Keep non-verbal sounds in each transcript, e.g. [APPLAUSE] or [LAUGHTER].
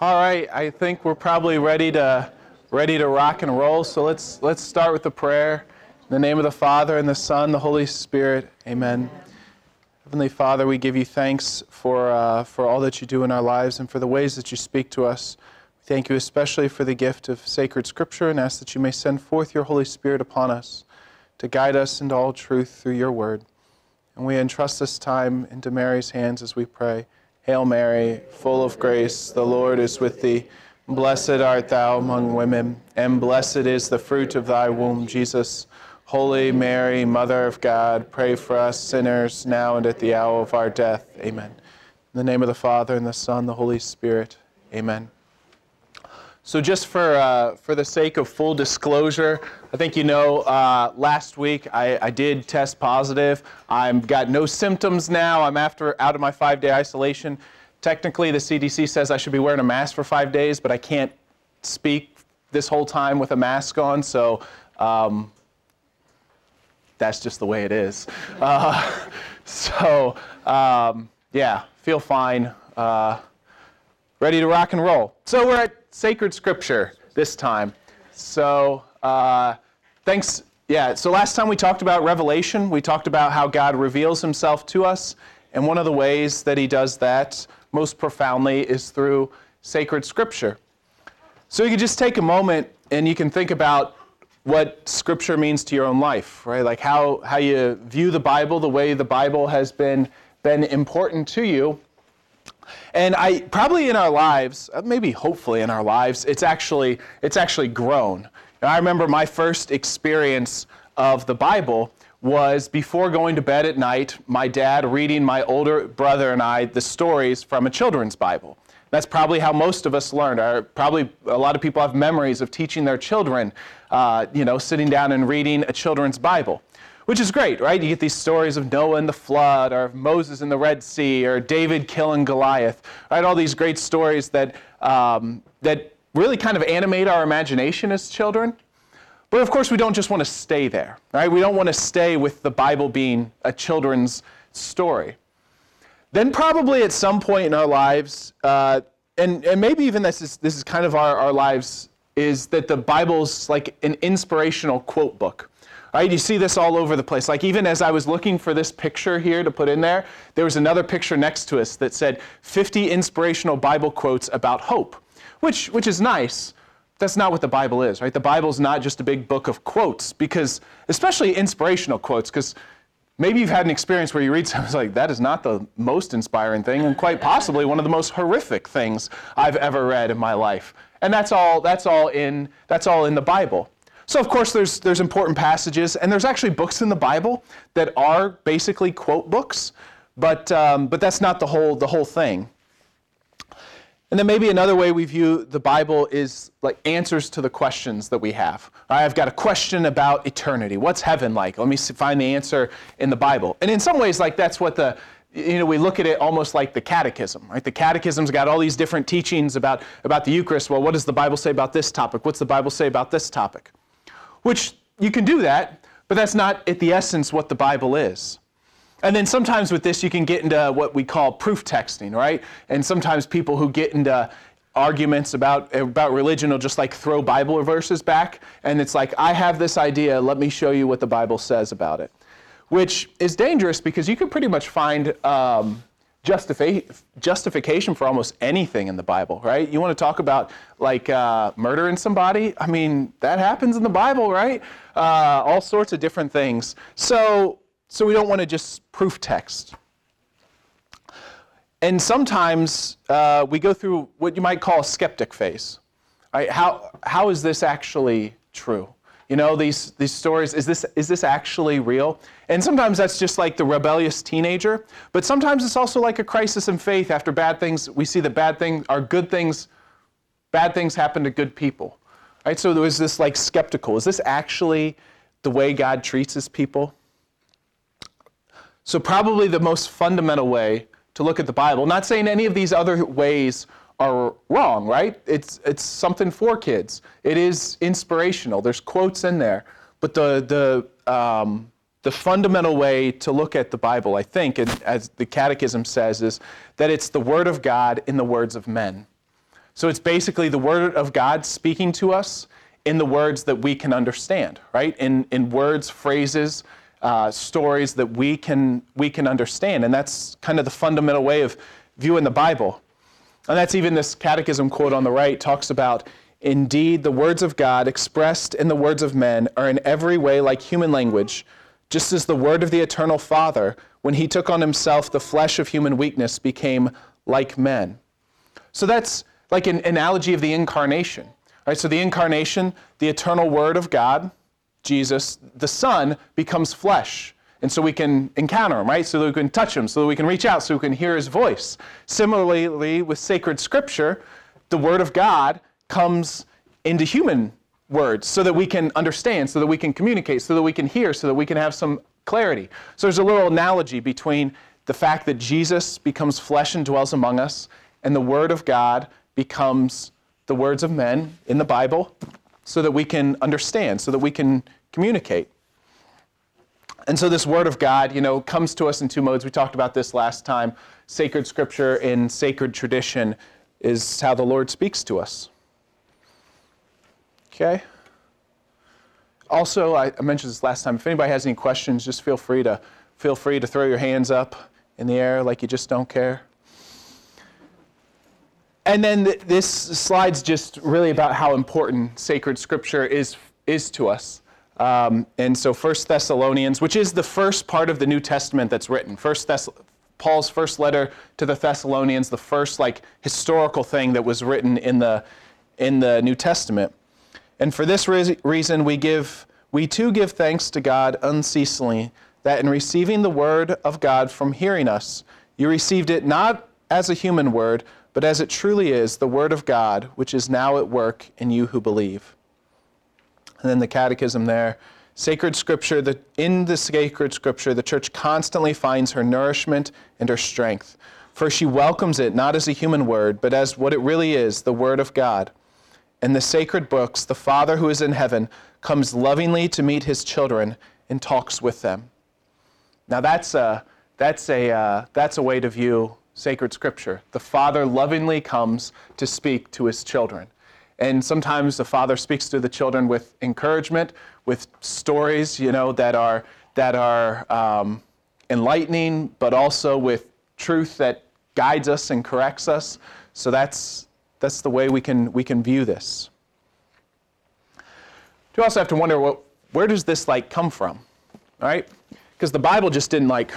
All right, I think we're probably ready to ready to rock and roll. So let's let's start with the prayer. In the name of the Father and the Son, the Holy Spirit. Amen. Heavenly Father, we give you thanks for uh, for all that you do in our lives and for the ways that you speak to us. We thank you especially for the gift of sacred Scripture and ask that you may send forth your Holy Spirit upon us to guide us into all truth through your word. And we entrust this time into Mary's hands as we pray. Hail Mary, full of grace, the Lord is with thee. Blessed art thou among women, and blessed is the fruit of thy womb, Jesus. Holy Mary, Mother of God, pray for us sinners now and at the hour of our death. Amen. In the name of the Father, and the Son, the Holy Spirit. Amen. So, just for, uh, for the sake of full disclosure, I think you know uh, last week I, I, did test positive. I've got no symptoms now. I'm after out of my five day isolation. Technically, the CDC says I should be wearing a mask for five days, but I can't speak this whole time with a mask on, so um, that's just the way it is. Uh, [LAUGHS] so, um, yeah, feel fine. Uh, ready to rock and roll. So, we're at sacred scripture this time. So, uh, thanks. Yeah, so last time we talked about Revelation. We talked about how God reveals himself to us. And one of the ways that he does that most profoundly is through sacred scripture. So you can just take a moment and you can think about what scripture means to your own life, right? Like how, how you view the Bible, the way the Bible has been, been important to you. And I probably in our lives, uh, maybe hopefully in our lives, it's actually it's actually grown. I remember my first experience of the Bible was before going to bed at night, my dad reading my older brother and I the stories from a children's Bible. That's probably how most of us learned. Our, probably a lot of people have memories of teaching their children, uh, you know, sitting down and reading a children's Bible which is great, right? You get these stories of Noah and the flood, or Moses in the Red Sea, or David killing Goliath, right? All these great stories that, um, that really kind of animate our imagination as children. But of course, we don't just want to stay there, right? We don't want to stay with the Bible being a children's story. Then, probably at some point in our lives, uh, and, and maybe even this is, this is kind of our, our lives, is that the Bible's like an inspirational quote book. Right? You see this all over the place. Like even as I was looking for this picture here to put in there, there was another picture next to us that said 50 inspirational Bible quotes about hope, which, which is nice. That's not what the Bible is, right? The Bible is not just a big book of quotes, because, especially inspirational quotes, because maybe you've had an experience where you read [LAUGHS] something like, that is not the most inspiring thing, and quite possibly one of the most horrific things I've ever read in my life. And that's all, that's all, in, that's all in the Bible. So, of course, there's, there's important passages, and there's actually books in the Bible that are basically quote books, but, um, but that's not the whole, the whole thing. And then maybe another way we view the Bible is like answers to the questions that we have. I've got a question about eternity. What's heaven like? Let me find the answer in the Bible. And in some ways, like that's what the you know, we look at it almost like the catechism, right? The catechism's got all these different teachings about, about the Eucharist. Well, what does the Bible say about this topic? What's the Bible say about this topic? which you can do that, but that's not at the essence what the Bible is. And then sometimes with this, you can get into what we call proof texting, right? And sometimes people who get into arguments about, about religion will just like throw Bible verses back. And it's like, I have this idea, let me show you what the Bible says about it. Which is dangerous because you can pretty much find um, justifi- justification for almost anything in the Bible, right? You want to talk about like uh, murdering somebody? I mean, that happens in the Bible, right? Uh, all sorts of different things. So, so we don't want to just proof text. And sometimes uh, we go through what you might call a skeptic phase. Right? How, how is this actually true? You know, these, these stories, is this, is this actually real? And sometimes that's just like the rebellious teenager, but sometimes it's also like a crisis in faith after bad things. We see that bad things are good things, bad things happen to good people. Right? So there was this like skeptical. Is this actually the way God treats his people? So, probably the most fundamental way to look at the Bible, not saying any of these other ways are wrong, right? It's, it's something for kids. It is inspirational. There's quotes in there. But the, the, um, the fundamental way to look at the Bible, I think, and as the Catechism says, is that it's the Word of God in the words of men. So it's basically the Word of God speaking to us in the words that we can understand, right? In, in words, phrases, uh, stories that we can, we can understand. And that's kind of the fundamental way of viewing the Bible. And that's even this catechism quote on the right talks about Indeed, the words of God expressed in the words of men are in every way like human language, just as the word of the eternal Father, when he took on himself the flesh of human weakness, became like men. So that's like an analogy of the incarnation. Right? So the incarnation, the eternal word of God, Jesus, the Son, becomes flesh. And so we can encounter him, right? So that we can touch him, so that we can reach out, so we can hear his voice. Similarly, with sacred scripture, the word of God comes into human words so that we can understand, so that we can communicate, so that we can hear, so that we can have some clarity. So there's a little analogy between the fact that Jesus becomes flesh and dwells among us, and the Word of God becomes the words of men in the Bible so that we can understand, so that we can communicate. And so this Word of God, you know, comes to us in two modes. We talked about this last time. Sacred Scripture and sacred tradition is how the Lord speaks to us. Okay? Also, I mentioned this last time. If anybody has any questions, just feel free to feel free to throw your hands up in the air like you just don't care. And then th- this slide's just really about how important sacred scripture is is to us. Um, and so, First Thessalonians, which is the first part of the New Testament that's written, First Thess- Paul's first letter to the Thessalonians, the first like historical thing that was written in the in the New Testament. And for this re- reason, we give we too give thanks to God unceasingly that in receiving the word of God from hearing us, you received it not as a human word, but as it truly is, the word of God, which is now at work in you who believe. And then the catechism there. Sacred scripture, the, in the sacred scripture, the church constantly finds her nourishment and her strength. For she welcomes it not as a human word, but as what it really is, the word of God in the sacred books, the Father who is in heaven comes lovingly to meet his children and talks with them. Now, that's a, that's a, uh, that's a way to view sacred scripture. The Father lovingly comes to speak to his children. And sometimes the Father speaks to the children with encouragement, with stories, you know, that are, that are um, enlightening, but also with truth that guides us and corrects us. So that's, that's the way we can, we can view this. You also have to wonder, well, where does this like come from, right? Because the Bible just didn't like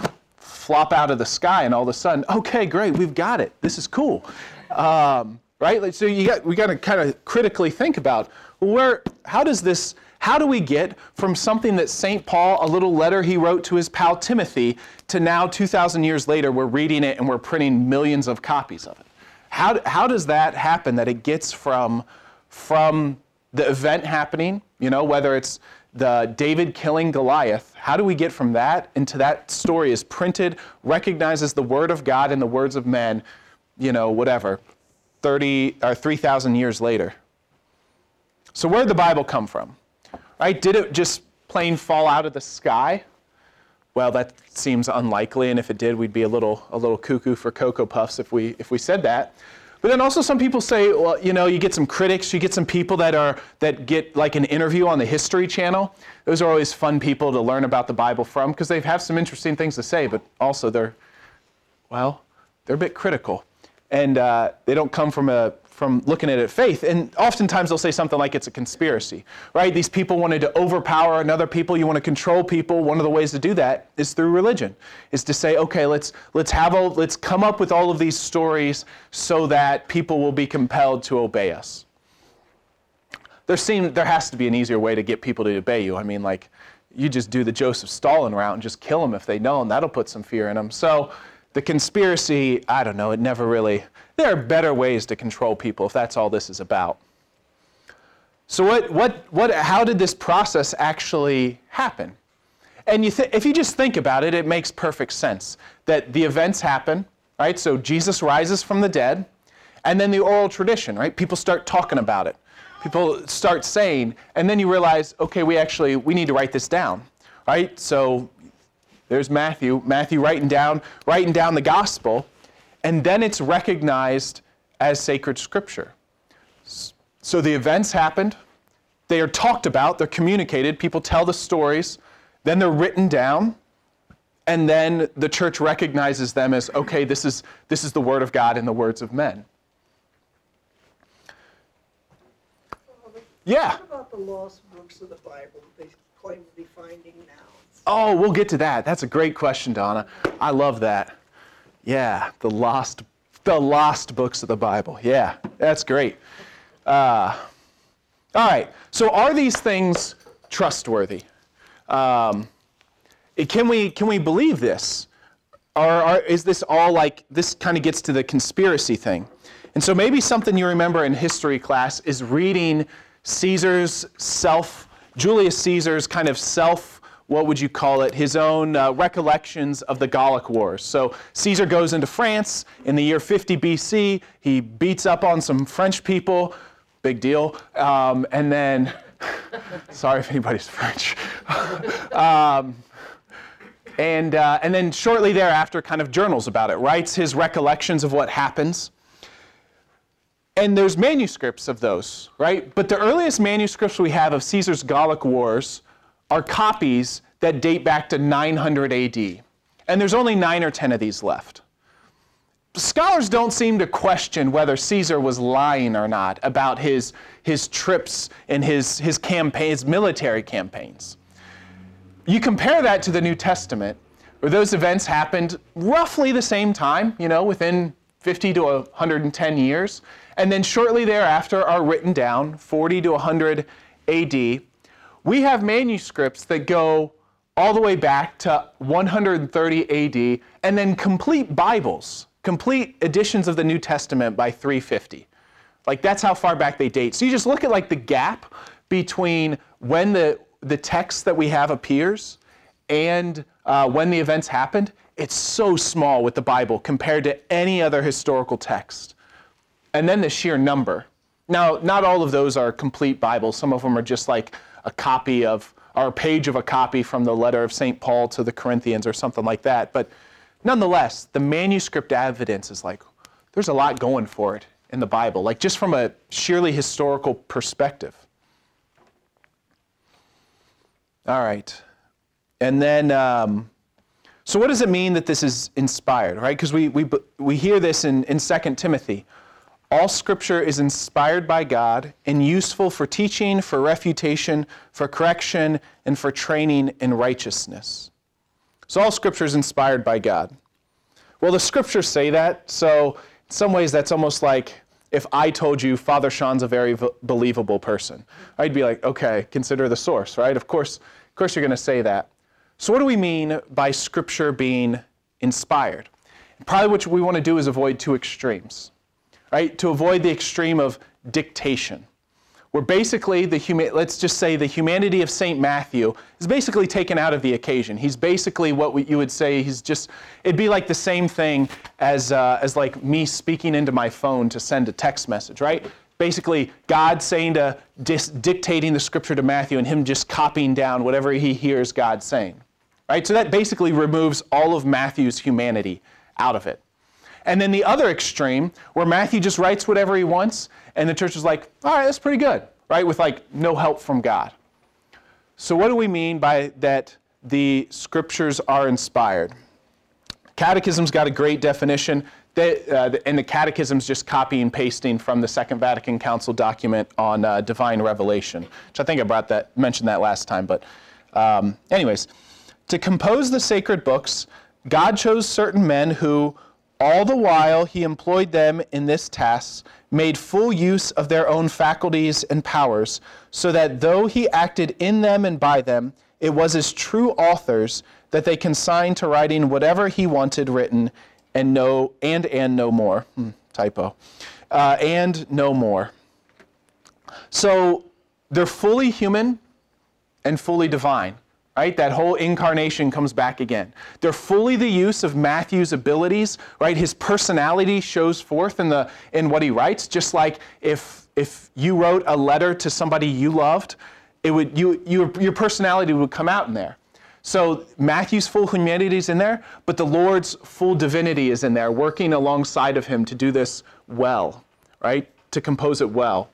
flop out of the sky and all of a sudden, okay, great, we've got it. This is cool, um, right? So you got we got to kind of critically think about where, how does this, how do we get from something that St. Paul, a little letter he wrote to his pal Timothy, to now 2,000 years later, we're reading it and we're printing millions of copies of it? How, how does that happen that it gets from, from the event happening, you know, whether it's the David killing Goliath, how do we get from that into that story is printed, recognizes the word of God and the words of men, you know, whatever, 30 or 3,000 years later? So where did the Bible come from? Right? Did it just plain fall out of the sky? Well, that seems unlikely, and if it did, we'd be a little, a little cuckoo for Cocoa Puffs if we, if we said that. But then also some people say, well, you know, you get some critics, you get some people that are that get like an interview on the History Channel. Those are always fun people to learn about the Bible from because they have some interesting things to say, but also they're, well, they're a bit critical, and uh, they don't come from a from looking at it faith. And oftentimes they'll say something like it's a conspiracy, right? These people wanted to overpower another people. You want to control people. One of the ways to do that is through religion, is to say, okay, let's let's have a, let's come up with all of these stories so that people will be compelled to obey us. There seem there has to be an easier way to get people to obey you. I mean, like you just do the Joseph Stalin route and just kill them if they know, and that'll put some fear in them. So the conspiracy, I don't know, it never really there are better ways to control people if that's all this is about. So, what, what, what, how did this process actually happen? And you th- if you just think about it, it makes perfect sense that the events happen, right? So, Jesus rises from the dead, and then the oral tradition, right? People start talking about it. People start saying, and then you realize, okay, we actually we need to write this down, right? So there's Matthew, Matthew writing down, writing down the gospel, and then it's recognized as sacred scripture. So the events happened, they are talked about, they're communicated, people tell the stories, then they're written down, and then the church recognizes them as okay, this is, this is the word of God and the words of men. Yeah. What about the lost books of the Bible that they claim to be finding now? Oh, we'll get to that. That's a great question, Donna. I love that. Yeah, the lost, the lost books of the Bible. Yeah, that's great. Uh, all right. So, are these things trustworthy? Um, can we can we believe this? Or, or is this all like this? Kind of gets to the conspiracy thing. And so maybe something you remember in history class is reading Caesar's self, Julius Caesar's kind of self what would you call it, his own uh, recollections of the Gallic Wars. So Caesar goes into France in the year 50 BC. He beats up on some French people, big deal. Um, and then, [LAUGHS] sorry if anybody's French. [LAUGHS] um, and, uh, and then shortly thereafter, kind of journals about it, writes his recollections of what happens. And there's manuscripts of those, right? But the earliest manuscripts we have of Caesar's Gallic Wars are copies that date back to 900 AD. And there's only nine or 10 of these left. Scholars don't seem to question whether Caesar was lying or not about his, his trips and his, his campaigns, military campaigns. You compare that to the New Testament, where those events happened roughly the same time, you know, within 50 to 110 years, and then shortly thereafter are written down, 40 to 100 AD, we have manuscripts that go all the way back to 130 AD, and then complete Bibles, complete editions of the New Testament by 350. Like that's how far back they date. So you just look at like the gap between when the the text that we have appears and uh, when the events happened. It's so small with the Bible compared to any other historical text. And then the sheer number. Now, not all of those are complete Bibles. Some of them are just like a copy of, or a page of a copy from the letter of St. Paul to the Corinthians or something like that. But nonetheless, the manuscript evidence is like, there's a lot going for it in the Bible, like just from a sheerly historical perspective. All right. And then, um, so what does it mean that this is inspired, right? Because we, we, we hear this in, in 2 Timothy. All scripture is inspired by God and useful for teaching, for refutation, for correction, and for training in righteousness. So all scripture is inspired by God. Well, the scriptures say that, so in some ways that's almost like if I told you Father Sean's a very believable person. I'd be like, okay, consider the source, right? Of course, of course you're going to say that. So what do we mean by scripture being inspired? Probably what we want to do is avoid two extremes right? To avoid the extreme of dictation. Where basically the let's just say the humanity of St. Matthew is basically taken out of the occasion. He's basically what we, you would say he's just, it'd be like the same thing as, uh, as like me speaking into my phone to send a text message, right? Basically, God saying to, dis, dictating the scripture to Matthew and him just copying down whatever he hears God saying, right? So that basically removes all of Matthew's humanity out of it. And then the other extreme, where Matthew just writes whatever he wants, and the church is like, all right, that's pretty good, right? With like no help from God. So, what do we mean by that the scriptures are inspired? Catechism's got a great definition, that, uh, and the catechism's just copying and pasting from the Second Vatican Council document on uh, divine revelation, which I think I brought that, mentioned that last time. But, um, anyways, to compose the sacred books, God chose certain men who all the while he employed them in this task, made full use of their own faculties and powers, so that though he acted in them and by them, it was as true authors that they consigned to writing whatever he wanted written, and no and and no more. Hmm, typo. Uh, and no more. So they're fully human and fully divine right? That whole incarnation comes back again. They're fully the use of Matthew's abilities, right? His personality shows forth in the in what he writes, just like if if you wrote a letter to somebody you loved, it would you your your personality would come out in there. So Matthew's full humanity is in there, but the Lord's full divinity is in there, working alongside of him to do this well, right? To compose it well.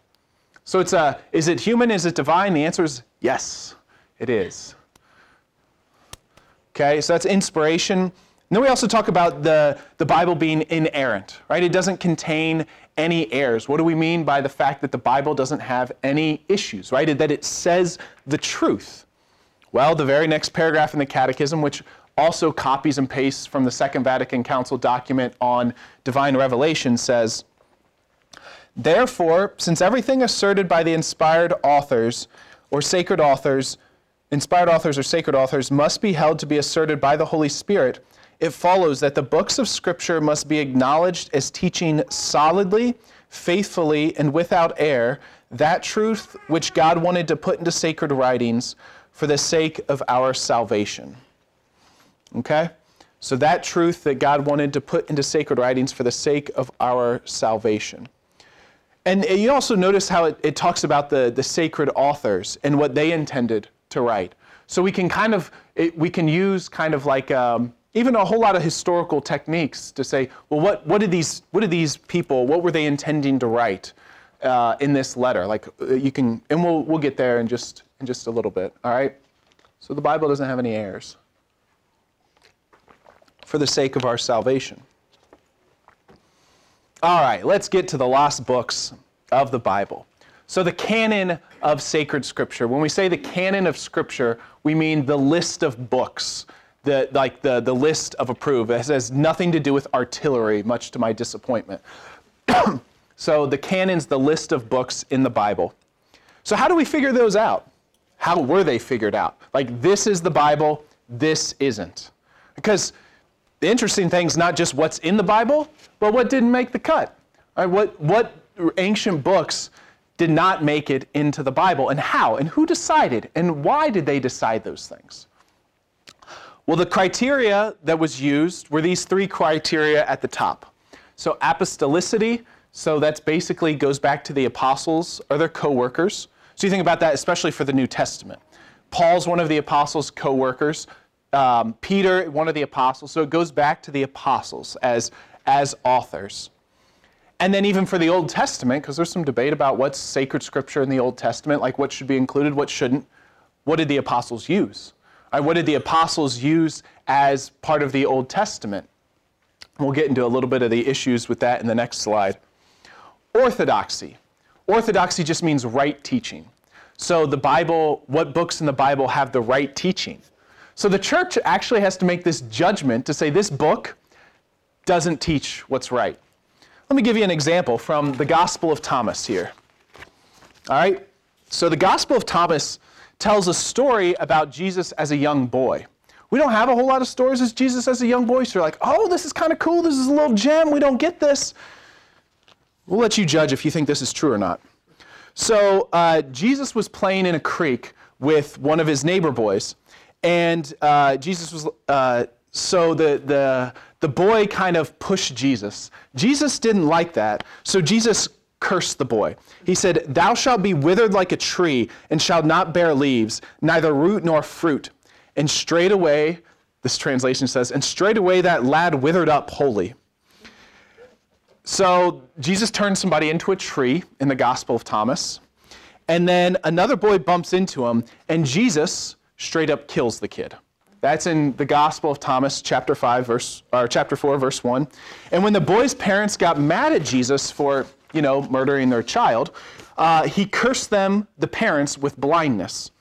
So it's a, is it human? Is it divine? The answer is yes, it is. Okay, so that's inspiration. And then we also talk about the, the Bible being inerrant, right? It doesn't contain any errors. What do we mean by the fact that the Bible doesn't have any issues, right? That it says the truth. Well, the very next paragraph in the Catechism, which also copies and pastes from the Second Vatican Council document on divine revelation, says, Therefore, since everything asserted by the inspired authors or sacred authors, inspired authors or sacred authors, must be held to be asserted by the Holy Spirit, it follows that the books of Scripture must be acknowledged as teaching solidly, faithfully, and without error that truth which God wanted to put into sacred writings for the sake of our salvation. Okay? So, that truth that God wanted to put into sacred writings for the sake of our salvation. And you also notice how it, it talks about the, the sacred authors and what they intended to write. So we can kind of, it, we can use kind of like um, even a whole lot of historical techniques to say, well, what, what, did, these, what did these people, what were they intending to write uh, in this letter? Like uh, you can, and we'll, we'll get there in just, in just a little bit, all right? So the Bible doesn't have any errors for the sake of our salvation. All right, let's get to the lost books of the Bible. So, the canon of sacred scripture. When we say the canon of scripture, we mean the list of books, the, like the, the list of approved. It has nothing to do with artillery, much to my disappointment. [CLEARS THROAT] so, the canon's the list of books in the Bible. So, how do we figure those out? How were they figured out? Like, this is the Bible, this isn't. Because the interesting thing is not just what's in the Bible, but what didn't make the cut. Right, what, what ancient books did not make it into the Bible, and how, and who decided, and why did they decide those things? Well, the criteria that was used were these three criteria at the top. So, apostolicity, so that's basically goes back to the apostles or their co workers. So, you think about that, especially for the New Testament. Paul's one of the apostles' co workers um, Peter, one of the apostles. So it goes back to the apostles as, as authors. And then even for the Old Testament, because there's some debate about what's sacred scripture in the Old Testament, like what should be included, what shouldn't. What did the apostles use? Right, what did the apostles use as part of the Old Testament? We'll get into a little bit of the issues with that in the next slide. Orthodoxy. Orthodoxy just means right teaching. So the Bible, what books in the Bible have the right teaching? So the church actually has to make this judgment to say this book doesn't teach what's right. Let me give you an example from the Gospel of Thomas here. All right? So the Gospel of Thomas tells a story about Jesus as a young boy. We don't have a whole lot of stories as Jesus as a young boy, so you're like, oh, this is kind of cool. This is a little gem. We don't get this. We'll let you judge if you think this is true or not. So uh, Jesus was playing in a creek with one of his neighbor boys, and uh, Jesus was, uh, so the, the, the boy kind of pushed Jesus. Jesus didn't like that, so Jesus cursed the boy. He said, Thou shalt be withered like a tree, and shalt not bear leaves, neither root nor fruit. And straightway, this translation says, and straightway that lad withered up wholly. So Jesus turned somebody into a tree in the Gospel of Thomas. And then another boy bumps into him, and Jesus straight up kills the kid. That's in the Gospel of Thomas, chapter 5, verse, or chapter 4, verse 1. And when the boy's parents got mad at Jesus for, you know, murdering their child, uh, he cursed them, the parents, with blindness.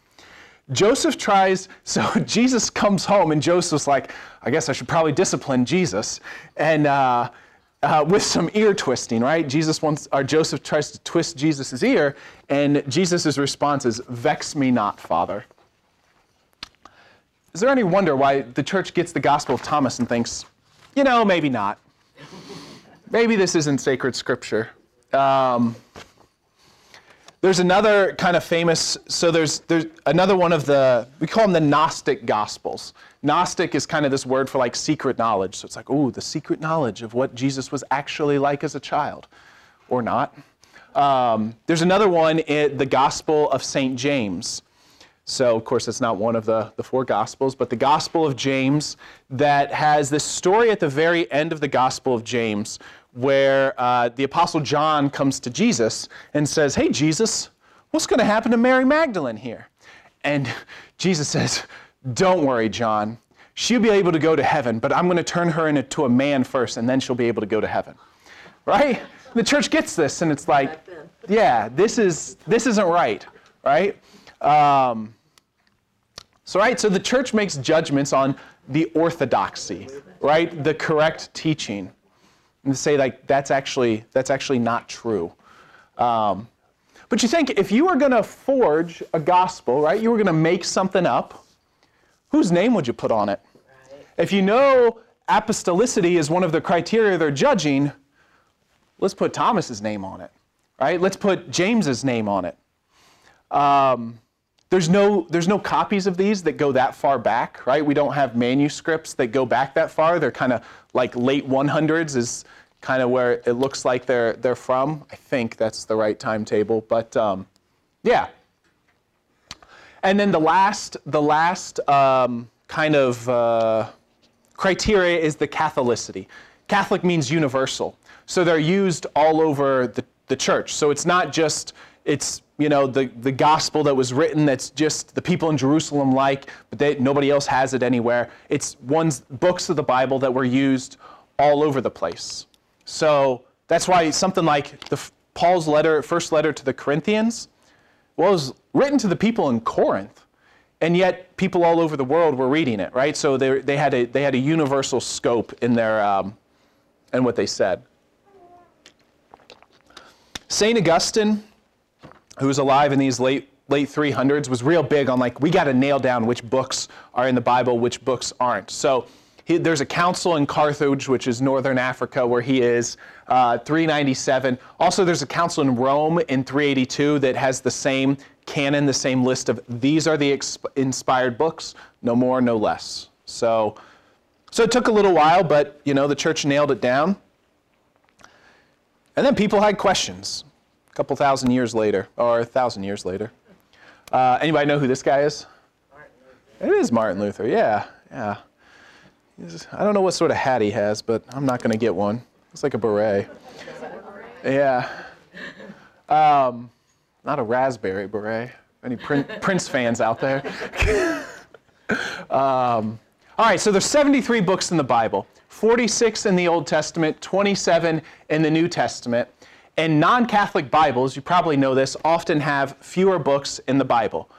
Joseph tries, [LAUGHS] so Jesus comes home, and Joseph's like, I guess I should probably discipline Jesus. And uh, uh, with some ear twisting, right? Jesus wants, or Joseph tries to twist Jesus' ear, and Jesus' response is, Vex me not, Father. Is there any wonder why the church gets the Gospel of Thomas and thinks, you know, maybe not? Maybe this isn't sacred scripture. Um, there's another kind of famous, so there's, there's another one of the, we call them the Gnostic Gospels. Gnostic is kind of this word for like secret knowledge. So it's like, oh, the secret knowledge of what Jesus was actually like as a child, or not. Um, there's another one, in the Gospel of St. James. So, of course, it's not one of the, the four Gospels, but the Gospel of James that has this story at the very end of the Gospel of James where uh, the Apostle John comes to Jesus and says, Hey, Jesus, what's going to happen to Mary Magdalene here? And Jesus says, don't worry, John. She'll be able to go to heaven, but I'm going to turn her into a man first, and then she'll be able to go to heaven. Right? The church gets this, and it's like, yeah, this is this isn't right, right? Um, so right, so the church makes judgments on the orthodoxy, right? The correct teaching, and say like that's actually that's actually not true. Um, but you think if you were going to forge a gospel, right? You were going to make something up. Whose name would you put on it? If you know apostolicity is one of the criteria they're judging, let's put Thomas's name on it, right? Let's put James's name on it. Um, there's no, there's no copies of these that go that far back, right? We don't have manuscripts that go back that far. They're kind of like late 100s is kind of where it looks like they're, they're from. I think that's the right timetable, but um, yeah. And then the last, the last um, kind of uh, criteria is the Catholicity. Catholic means universal. So they're used all over the, the church. So it's not just, it's, you know, the, the gospel that was written that's just the people in Jerusalem like, but they, nobody else has it anywhere. It's ones, books of the Bible that were used all over the place. So that's why something like the, Paul's letter, first letter to the Corinthians, was written to the people in Corinth and yet people all over the world were reading it, right? So they, they, had, a, they had a universal scope in their um, in what they said. St. Augustine, who was alive in these late late 300s, was real big on like we got to nail down which books are in the Bible, which books aren't. So he, there's a council in Carthage, which is northern Africa, where he is, uh, 397. Also, there's a council in Rome in 382 that has the same canon, the same list of these are the inspired books, no more, no less. So, so it took a little while, but you know the church nailed it down. And then people had questions couple thousand years later, or a thousand years later. Uh, anybody know who this guy is? It is Martin Luther, yeah, yeah. He's, I don't know what sort of hat he has, but I'm not going to get one. It's like a beret. Yeah. Um, not a raspberry beret. Any Prin- [LAUGHS] Prince fans out there? [LAUGHS] um, all right, so there's 73 books in the Bible. 46 in the Old Testament, 27 in the New Testament. And non Catholic Bibles, you probably know this, often have fewer books in the Bible.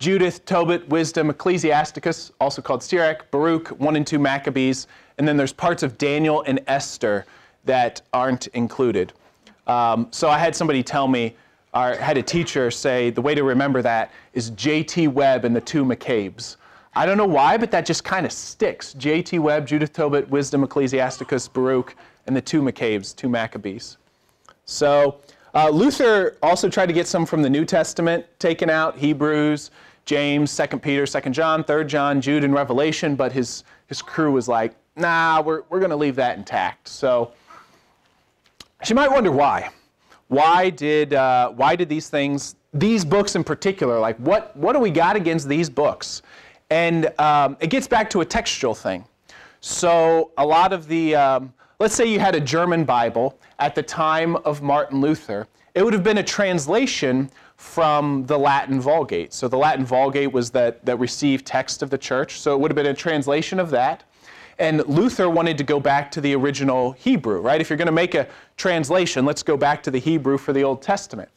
Judith, Tobit, Wisdom, Ecclesiasticus, also called Sirach, Baruch, 1 and 2 Maccabees, and then there's parts of Daniel and Esther that aren't included. Um, so I had somebody tell me, or had a teacher say, the way to remember that is J.T. Webb and the two McCabes. I don't know why, but that just kind of sticks. J.T. Webb, Judith Tobit, Wisdom, Ecclesiasticus, Baruch, and the two McCabes, two Maccabees. So uh, Luther also tried to get some from the New Testament taken out, Hebrews, James, 2 Peter, 2 John, 3 John, Jude, and Revelation, but his, his crew was like, nah, we're, we're going to leave that intact. So she might wonder why. Why did, uh, why did these things, these books in particular, like what, what do we got against these books? And um, it gets back to a textual thing. So a lot of the, um, let's say you had a German Bible at the time of Martin Luther, it would have been a translation from the Latin Vulgate. So the Latin Vulgate was that, that received text of the church, so it would have been a translation of that. And Luther wanted to go back to the original Hebrew, right? If you're going to make a translation, let's go back to the Hebrew for the Old Testament.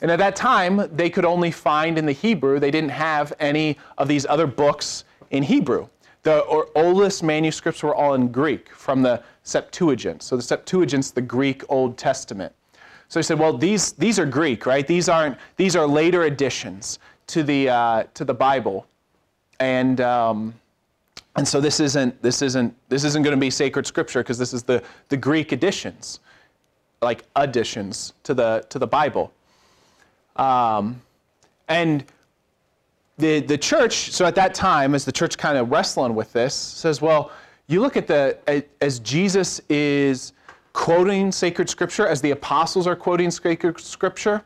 And at that time, they could only find in the Hebrew, they didn't have any of these other books in Hebrew. The oldest manuscripts were all in Greek from the Septuagint. So the Septuagint's the Greek Old Testament. So he said, well, these, these are Greek, right? These, aren't, these are later additions to the, uh, to the Bible. And, um, and so this isn't, this isn't, this isn't going to be sacred scripture because this is the, the Greek additions, like additions to the, to the Bible. Um, and the, the church, so at that time, as the church kind of wrestling with this, says, well, you look at the, as Jesus is quoting sacred scripture, as the apostles are quoting sacred scripture,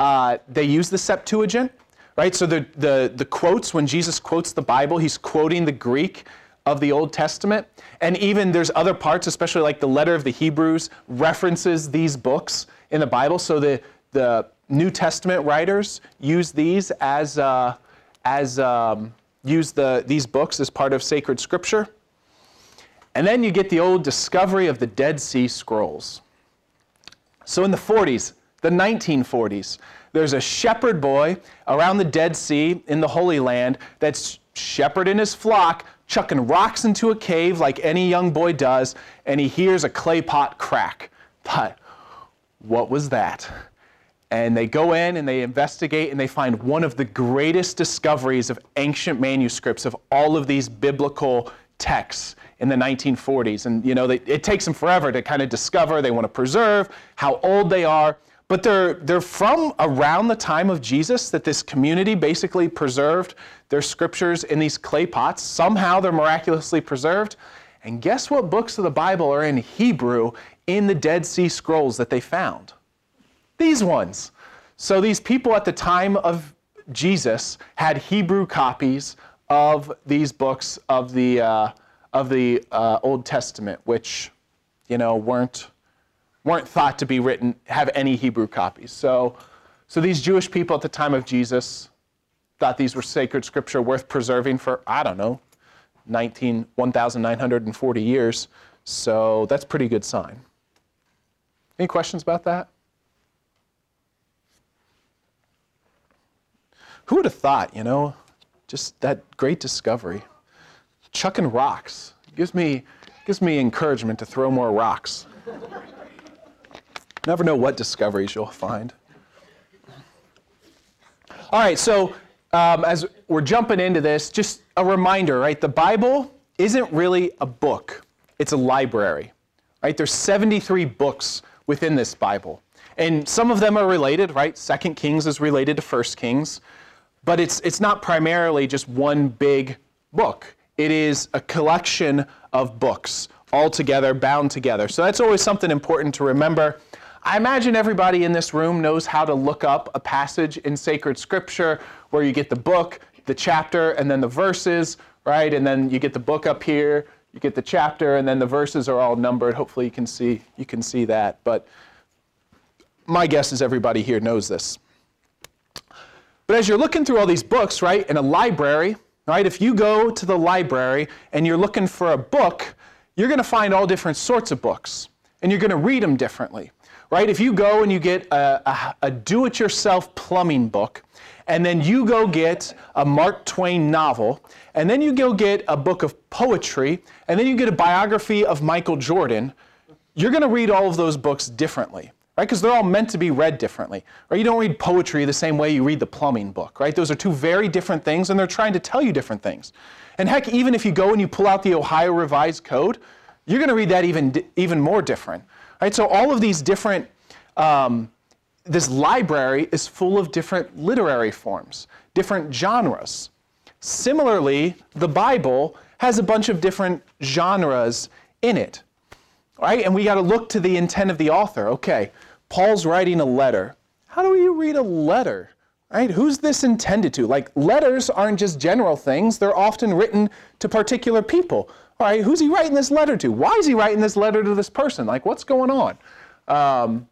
uh, they use the Septuagint, right? So the, the, the quotes, when Jesus quotes the Bible, he's quoting the Greek of the Old Testament. And even there's other parts, especially like the letter of the Hebrews, references these books in the Bible. So the, the New Testament writers use these as, uh, as um, use the, these books as part of sacred scripture. And then you get the old discovery of the Dead Sea Scrolls. So in the 40s, the 1940s, there's a shepherd boy around the Dead Sea in the Holy Land that's shepherding his flock, chucking rocks into a cave like any young boy does, and he hears a clay pot crack. But what was that? And they go in and they investigate and they find one of the greatest discoveries of ancient manuscripts of all of these biblical texts in the 1940s. And you know, they, it takes them forever to kind of discover, they want to preserve how old they are. But they're, they're from around the time of Jesus that this community basically preserved their scriptures in these clay pots. Somehow they're miraculously preserved. And guess what books of the Bible are in Hebrew in the Dead Sea Scrolls that they found? These ones. So these people at the time of Jesus had Hebrew copies of these books of the, uh, of the uh, Old Testament, which, you know, weren't weren't thought to be written, have any Hebrew copies. So, so these Jewish people at the time of Jesus thought these were sacred scripture worth preserving for, I don't know, 19, 1,940 years. So that's pretty good sign. Any questions about that? Who would have thought, you know, just that great discovery? Chucking rocks gives me, gives me encouragement to throw more rocks. Never know what discoveries you'll find. All right, so um, as we're jumping into this, just a reminder, right? The Bible isn't really a book, it's a library, right? There's 73 books within this Bible. And some of them are related, right? Second Kings is related to First Kings, but it's, it's not primarily just one big book. It is a collection of books all together, bound together. So that's always something important to remember. I imagine everybody in this room knows how to look up a passage in sacred scripture where you get the book, the chapter, and then the verses, right? And then you get the book up here, you get the chapter, and then the verses are all numbered. Hopefully you can see you can see that. But my guess is everybody here knows this. But as you're looking through all these books, right, in a library, right, if you go to the library and you're looking for a book, you're going to find all different sorts of books, and you're going to read them differently right? If you go and you get a, a, a do it yourself plumbing book, and then you go get a Mark Twain novel, and then you go get a book of poetry, and then you get a biography of Michael Jordan, you're going to read all of those books differently. Right, because they're all meant to be read differently. Right? You don't read poetry the same way you read the plumbing book. Right? Those are two very different things, and they're trying to tell you different things. And heck, even if you go and you pull out the Ohio Revised Code, you're going to read that even even more different. Right? So all of these different, um, this library is full of different literary forms, different genres. Similarly, the Bible has a bunch of different genres in it. Right? And we got to look to the intent of the author. Okay, Paul's writing a letter. How do you read a letter? Right? Who's this intended to? Like letters aren't just general things, they're often written to particular people. All right, who's he writing this letter to? Why is he writing this letter to this person? Like, what's going on? Um,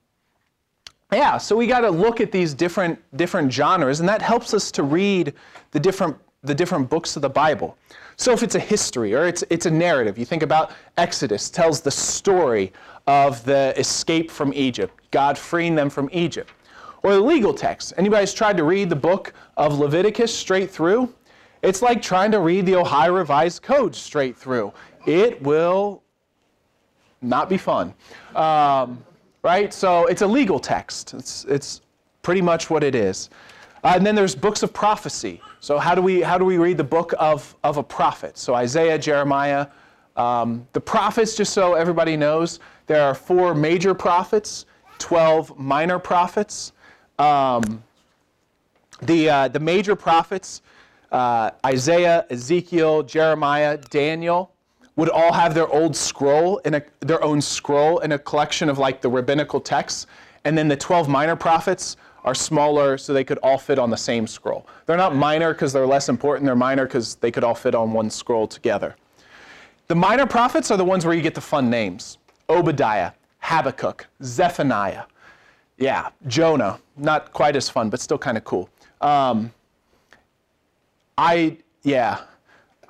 yeah, so we got to look at these different different genres, and that helps us to read the different the different books of the Bible. So if it's a history or it's it's a narrative, you think about Exodus tells the story of the escape from Egypt, God freeing them from Egypt. Or the legal text. Anybody's tried to read the book of Leviticus straight through? It's like trying to read the Ohio Revised Code straight through. It will not be fun. Um, right? So it's a legal text. It's, it's pretty much what it is. Uh, and then there's books of prophecy. So how do we, how do we read the book of, of a prophet? So Isaiah, Jeremiah. Um, the prophets, just so everybody knows, there are four major prophets, 12 minor prophets. Um, the, uh, the major prophets uh, Isaiah, Ezekiel, Jeremiah, Daniel would all have their old scroll in a, their own scroll in a collection of like the rabbinical texts, and then the 12 minor prophets are smaller so they could all fit on the same scroll. They're not minor because they're less important, they're minor because they could all fit on one scroll together. The minor prophets are the ones where you get the fun names Obadiah, Habakkuk, Zephaniah. Yeah, Jonah. Not quite as fun, but still kind of cool. Um, I, yeah,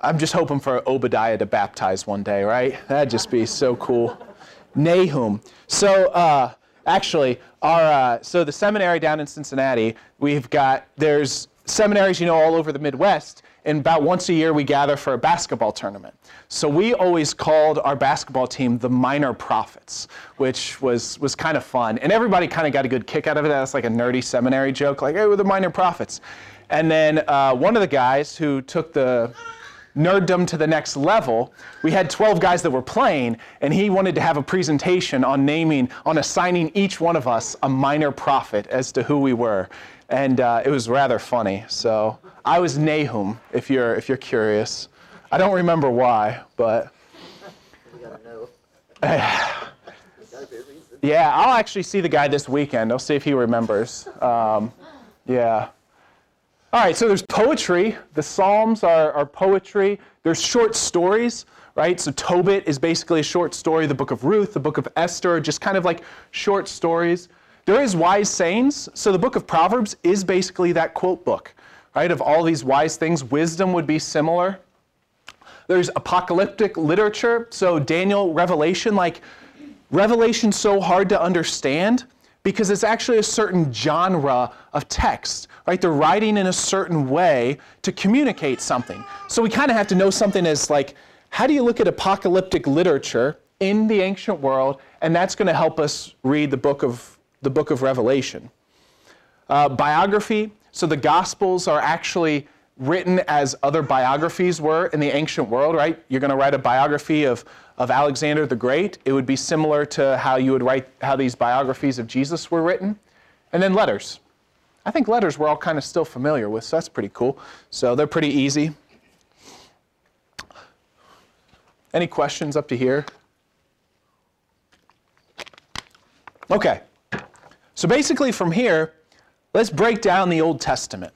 I'm just hoping for Obadiah to baptize one day, right? That'd just be so cool. Nahum. So, uh, actually, our, uh, so the seminary down in Cincinnati, we've got, there's seminaries, you know, all over the Midwest, and about once a year we gather for a basketball tournament. So we always called our basketball team the Minor Prophets, which was, was kind of fun. And everybody kind of got a good kick out of it. That's like a nerdy seminary joke, like, hey, we're the Minor Prophets. And then uh, one of the guys who took the nerddom to the next level, we had 12 guys that were playing, and he wanted to have a presentation on naming, on assigning each one of us a minor prophet as to who we were. And uh, it was rather funny. So I was Nahum, if you're, if you're curious. I don't remember why, but. [SIGHS] Yeah, I'll actually see the guy this weekend. I'll see if he remembers. Um, yeah. All right, so there's poetry. The Psalms are, are poetry. There's short stories, right? So Tobit is basically a short story. The book of Ruth, the book of Esther, just kind of like short stories. There is wise sayings. So the book of Proverbs is basically that quote book, right? Of all these wise things, wisdom would be similar. There's apocalyptic literature. So Daniel, Revelation, like Revelation's so hard to understand because it's actually a certain genre of text, right? They're writing in a certain way to communicate something. So we kind of have to know something as like, how do you look at apocalyptic literature in the ancient world? And that's going to help us read the book of the book of Revelation. Uh, biography. So the Gospels are actually written as other biographies were in the ancient world, right? You're going to write a biography of, of Alexander the Great. It would be similar to how you would write how these biographies of Jesus were written. And then letters. I think letters we're all kind of still familiar with, so that's pretty cool. So they're pretty easy. Any questions up to here? Okay. So basically, from here, let's break down the Old Testament.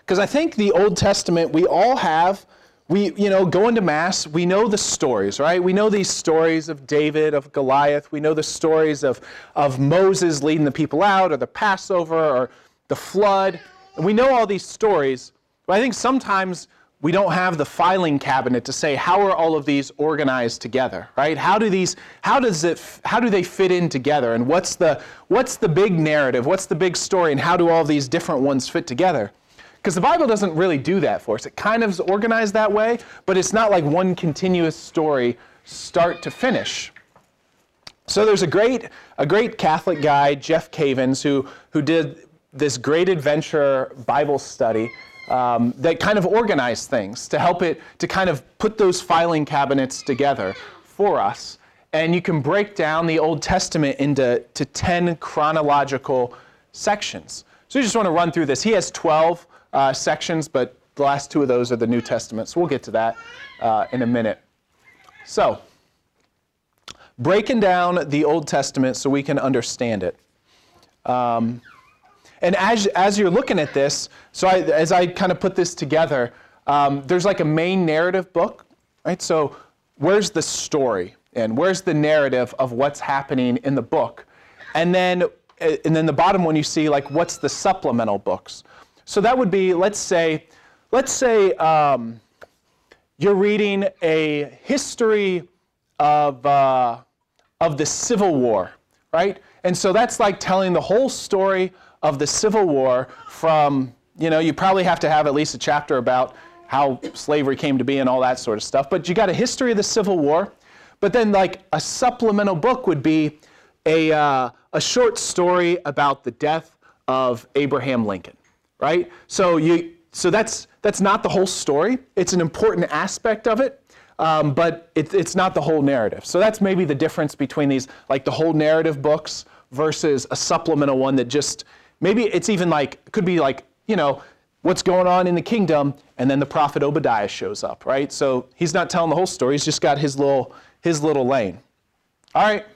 Because I think the Old Testament, we all have, we, you know, go into Mass, we know the stories, right? We know these stories of David, of Goliath. We know the stories of, of Moses leading the people out, or the Passover, or the flood. And we know all these stories, but I think sometimes we don't have the filing cabinet to say how are all of these organized together right? How do these how does it how do they fit in together? And what's the what's the big narrative? What's the big story? And how do all these different ones fit together? Because the bible doesn't really do that for us. It kind of is organized that way but it's not like one continuous story start to finish. So there's a great a great catholic guy jeff cavins who who did this great adventure bible study um, that kind of organize things to help it to kind of put those filing cabinets together for us. And you can break down the Old Testament into to 10 chronological sections. So you just want to run through this. He has 12 uh, sections, but the last two of those are the New Testament. So we'll get to that uh, in a minute. So, breaking down the Old Testament so we can understand it. Um, and as, as you're looking at this, so I, as I kind of put this together, um, there's like a main narrative book, right? So where's the story and where's the narrative of what's happening in the book? And then, and then the bottom one you see like what's the supplemental books? So that would be, let's say, let's say um, you're reading a history of, uh, of the Civil War, right? And so that's like telling the whole story of the Civil War from, you know, you probably have to have at least a chapter about how slavery came to be and all that sort of stuff. But you got a history of the Civil War. But then, like, a supplemental book would be a, uh, a short story about the death of Abraham Lincoln, right? So, you, so that's, that's not the whole story. It's an important aspect of it, um, but it, it's not the whole narrative. So that's maybe the difference between these, like the whole narrative books versus a supplemental one that just Maybe it's even like, could be like, you know, what's going on in the kingdom, and then the prophet Obadiah shows up, right? So he's not telling the whole story, he's just got his little, his little lane. All right.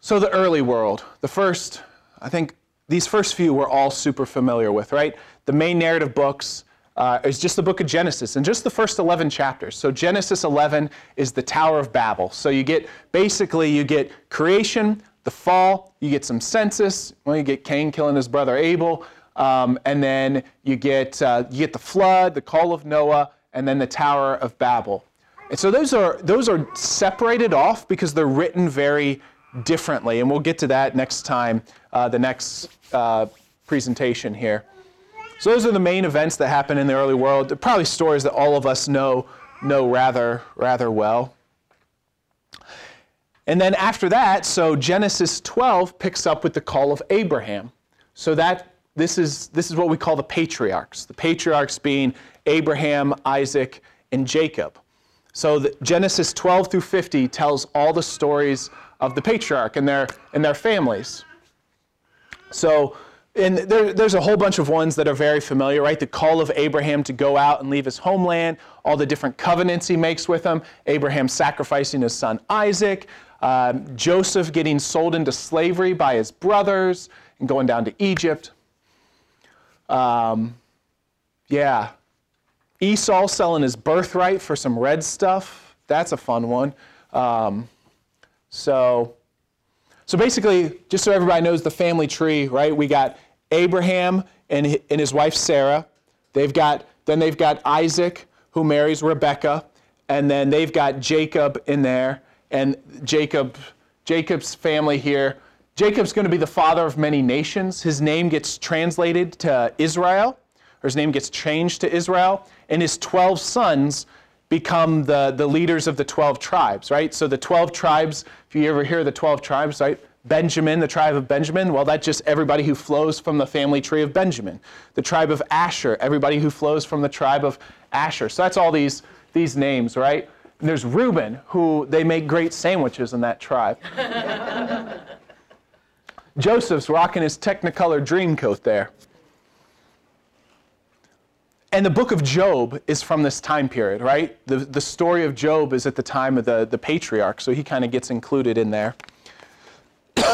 So the early world, the first, I think these first few we're all super familiar with, right? The main narrative books uh, is just the book of Genesis and just the first 11 chapters. So Genesis 11 is the Tower of Babel. So you get basically you get creation, the fall, you get some census. Well, you get Cain killing his brother Abel, um, and then you get uh, you get the flood, the call of Noah, and then the Tower of Babel. And so those are those are separated off because they're written very differently, and we'll get to that next time, uh, the next uh, presentation here. So those are the main events that happen in the early world. They're probably stories that all of us know know rather rather well. And then after that, so Genesis 12 picks up with the call of Abraham. So that this is this is what we call the patriarchs. The patriarchs being Abraham, Isaac, and Jacob. So Genesis 12 through 50 tells all the stories of the patriarch and their and their families. So and there, there's a whole bunch of ones that are very familiar, right? The call of Abraham to go out and leave his homeland, all the different covenants he makes with him, Abraham sacrificing his son Isaac, um, Joseph getting sold into slavery by his brothers and going down to Egypt. Um, yeah. Esau selling his birthright for some red stuff. That's a fun one. Um, so, so basically, just so everybody knows the family tree, right? We got Abraham and, and his wife Sarah. They've got then they've got Isaac who marries Rebekah, and then they've got Jacob in there, and Jacob, Jacob's family here. Jacob's going to be the father of many nations. His name gets translated to Israel, or his name gets changed to Israel, and his 12 sons become the, the leaders of the 12 tribes, right? So the 12 tribes, if you ever hear the 12 tribes, right? Benjamin, the tribe of Benjamin, well, that's just everybody who flows from the family tree of Benjamin. The tribe of Asher, everybody who flows from the tribe of Asher. So that's all these, these names, right? There's Reuben, who they make great sandwiches in that tribe. [LAUGHS] Joseph's rocking his Technicolor dream coat there. And the book of Job is from this time period, right? The, the story of Job is at the time of the, the patriarch, so he kind of gets included in there. [COUGHS]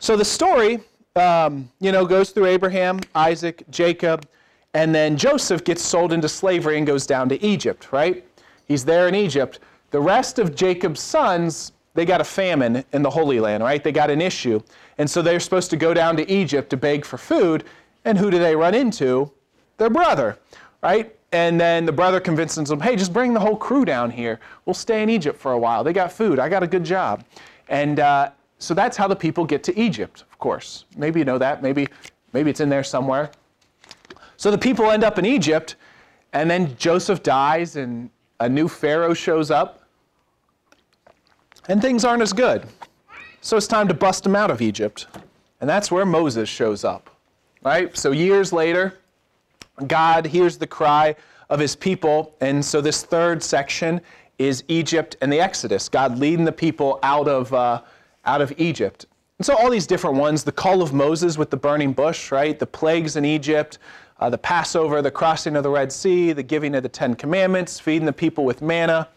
so the story, um, you know, goes through Abraham, Isaac, Jacob, and then Joseph gets sold into slavery and goes down to Egypt, right? He's there in Egypt. The rest of Jacob's sons, they got a famine in the Holy Land, right? They got an issue. And so they're supposed to go down to Egypt to beg for food. And who do they run into? Their brother, right? And then the brother convinces them, hey, just bring the whole crew down here. We'll stay in Egypt for a while. They got food. I got a good job. And uh, so that's how the people get to Egypt, of course. Maybe you know that. Maybe, maybe it's in there somewhere. So the people end up in Egypt, and then Joseph dies, and a new Pharaoh shows up, and things aren't as good. So it's time to bust them out of Egypt. And that's where Moses shows up. Right? So years later, God hears the cry of his people. And so this third section is Egypt and the Exodus, God leading the people out of, uh, out of Egypt. And so all these different ones the call of Moses with the burning bush, right? The plagues in Egypt, uh, the Passover, the crossing of the Red Sea, the giving of the Ten Commandments, feeding the people with manna.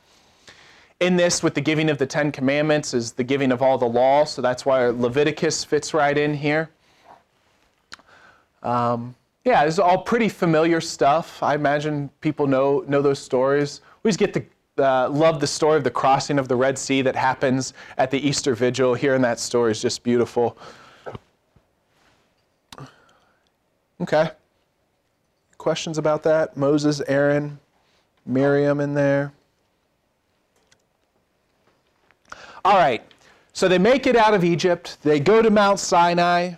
In this, with the giving of the Ten Commandments, is the giving of all the law, so that's why Leviticus fits right in here. Um, yeah, this is all pretty familiar stuff. I imagine people know, know those stories. We always get to uh, love the story of the crossing of the Red Sea that happens at the Easter Vigil. Hearing that story is just beautiful. Okay. Questions about that? Moses, Aaron, Miriam in there. All right. So they make it out of Egypt. They go to Mount Sinai.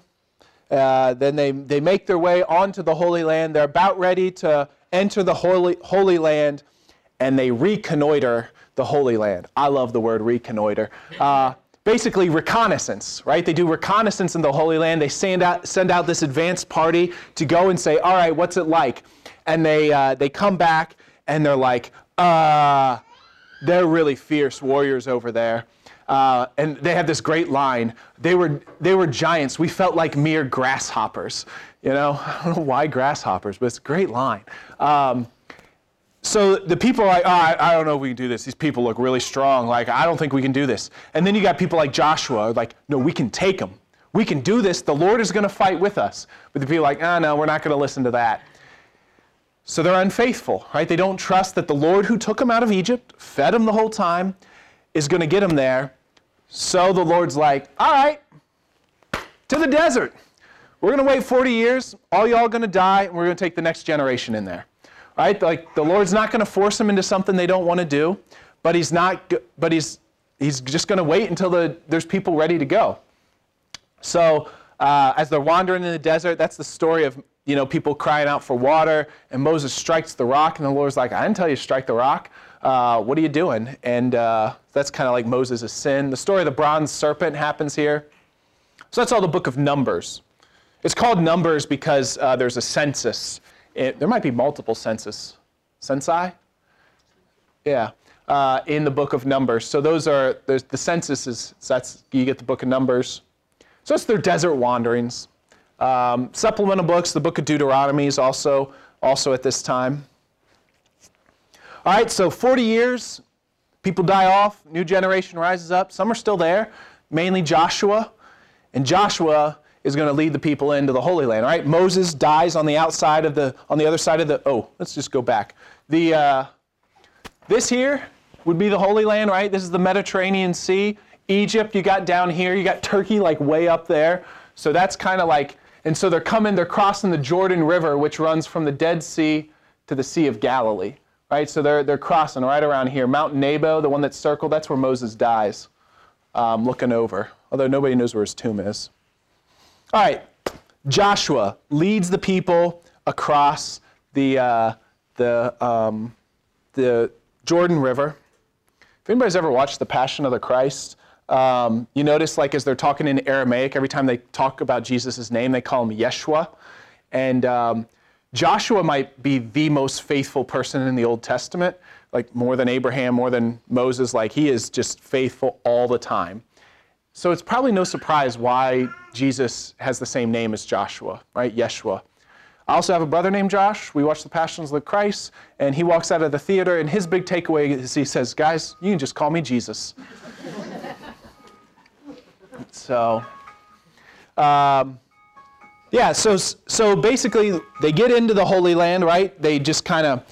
Uh, then they, they make their way onto the Holy Land. They're about ready to enter the Holy, Holy Land, and they reconnoiter the Holy Land. I love the word reconnoiter. Uh, basically reconnaissance, right? They do reconnaissance in the Holy Land. They send out, send out this advance party to go and say, all right, what's it like? And they, uh, they come back and they're like, uh, they're really fierce warriors over there. Uh, and they have this great line. They were, they were giants. We felt like mere grasshoppers. You know, [LAUGHS] I don't know why grasshoppers, but it's a great line. Um, so the people are like, oh, I, I, don't know if we can do this. These people look really strong. Like, I don't think we can do this. And then you got people like Joshua, like, no, we can take them. We can do this. The Lord is going to fight with us. But the people are like, oh, no, we're not going to listen to that. So they're unfaithful, right? They don't trust that the Lord who took them out of Egypt, fed them the whole time, is going to get them there. So the Lord's like, all right, to the desert. We're going to wait 40 years. All y'all going to die, and we're going to take the next generation in there. Right? Like the Lord's not going to force them into something they don't want to do, but he's not but he's he's just going to wait until the, there's people ready to go. So, uh, as they're wandering in the desert, that's the story of you know people crying out for water, and Moses strikes the rock, and the Lord's like, "I didn't tell you to strike the rock. Uh, what are you doing?" And uh, that's kind of like Moses' sin. The story of the bronze serpent happens here. So that's all the book of Numbers. It's called Numbers because uh, there's a census. It, there might be multiple census. Censi? Yeah. Uh, in the book of Numbers. So those are, the census is, that's, you get the book of Numbers. So it's their desert wanderings. Um, supplemental books, the book of Deuteronomy is also, also at this time. All right, so 40 years, people die off, new generation rises up. Some are still there, mainly Joshua. And Joshua is going to lead the people into the Holy Land. Right? Moses dies on the outside of the on the other side of the. Oh, let's just go back. The uh, this here would be the Holy Land, right? This is the Mediterranean Sea. Egypt, you got down here. You got Turkey, like way up there. So that's kind of like. And so they're coming. They're crossing the Jordan River, which runs from the Dead Sea to the Sea of Galilee. Right? So they're they're crossing right around here. Mount Nebo, the one that's circled, that's where Moses dies, um, looking over. Although nobody knows where his tomb is. All right, Joshua leads the people across the, uh, the, um, the Jordan River. If anybody's ever watched The Passion of the Christ, um, you notice, like, as they're talking in Aramaic, every time they talk about Jesus' name, they call him Yeshua. And um, Joshua might be the most faithful person in the Old Testament, like more than Abraham, more than Moses. Like, he is just faithful all the time. So it's probably no surprise why Jesus has the same name as Joshua, right? Yeshua. I also have a brother named Josh. We watch The Passions of the Christ, and he walks out of the theater, and his big takeaway is he says, Guys, you can just call me Jesus. [LAUGHS] so, um, yeah, so, so basically, they get into the Holy Land, right? They just kind of,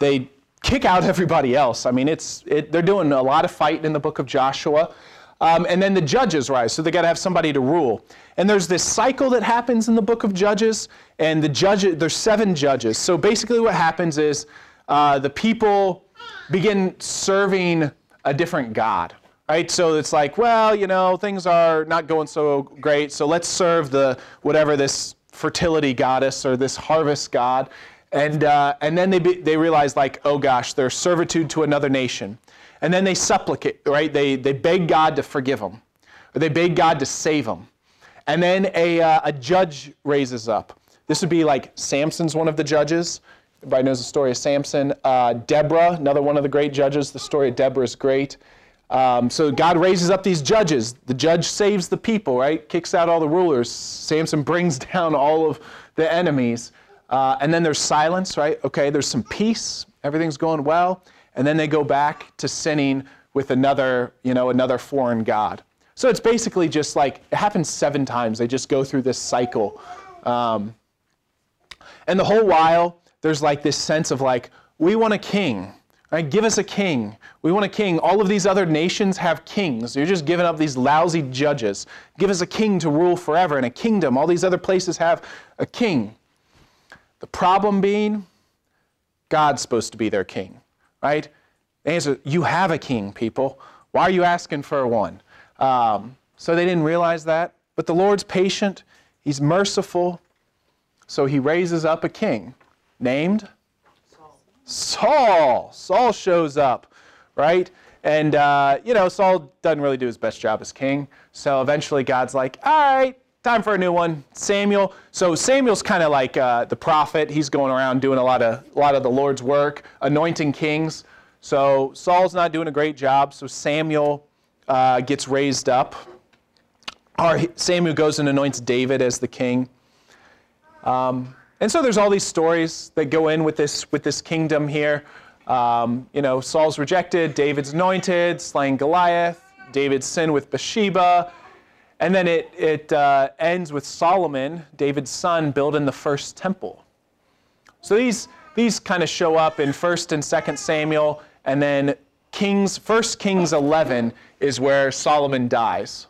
they kick out [LAUGHS] everybody else. I mean, it's, it, they're doing a lot of fighting in the book of Joshua. Um, and then the judges rise, so they got to have somebody to rule. And there's this cycle that happens in the book of Judges, and the judges, there's seven judges. So basically, what happens is uh, the people begin serving a different God, right? So it's like, well, you know, things are not going so great, so let's serve the whatever this fertility goddess or this harvest god. And, uh, and then they, be, they realize, like, oh gosh, there's servitude to another nation. And then they supplicate, right? They, they beg God to forgive them, or they beg God to save them. And then a, uh, a judge raises up. This would be like Samson's one of the judges. Everybody knows the story of Samson. Uh, Deborah, another one of the great judges. The story of Deborah is great. Um, so God raises up these judges. The judge saves the people, right? Kicks out all the rulers. Samson brings [LAUGHS] down all of the enemies. Uh, and then there's silence, right? Okay, there's some peace. Everything's going well and then they go back to sinning with another, you know, another foreign god. So it's basically just like it happens seven times. They just go through this cycle, um, and the whole while there's like this sense of like we want a king. Right? Give us a king. We want a king. All of these other nations have kings. You're just giving up these lousy judges. Give us a king to rule forever and a kingdom. All these other places have a king. The problem being, God's supposed to be their king right? The answer, you have a king, people. Why are you asking for one? Um, so they didn't realize that. But the Lord's patient, He's merciful. So He raises up a king named Saul. Saul, Saul shows up, right? And, uh, you know, Saul doesn't really do his best job as king. So eventually God's like, all right, time for a new one. Samuel. So Samuel's kind of like uh, the prophet. He's going around doing a lot of a lot of the Lord's work, anointing kings. So Saul's not doing a great job. So Samuel uh, gets raised up. Or Samuel goes and anoints David as the king. Um, and so there's all these stories that go in with this with this kingdom here. Um, you know, Saul's rejected, David's anointed, slaying Goliath, David's sin with Bathsheba, and then it, it uh, ends with Solomon, David's son, building the first temple. So these, these kind of show up in 1st and 2nd Samuel, and then Kings, 1 Kings 11 is where Solomon dies.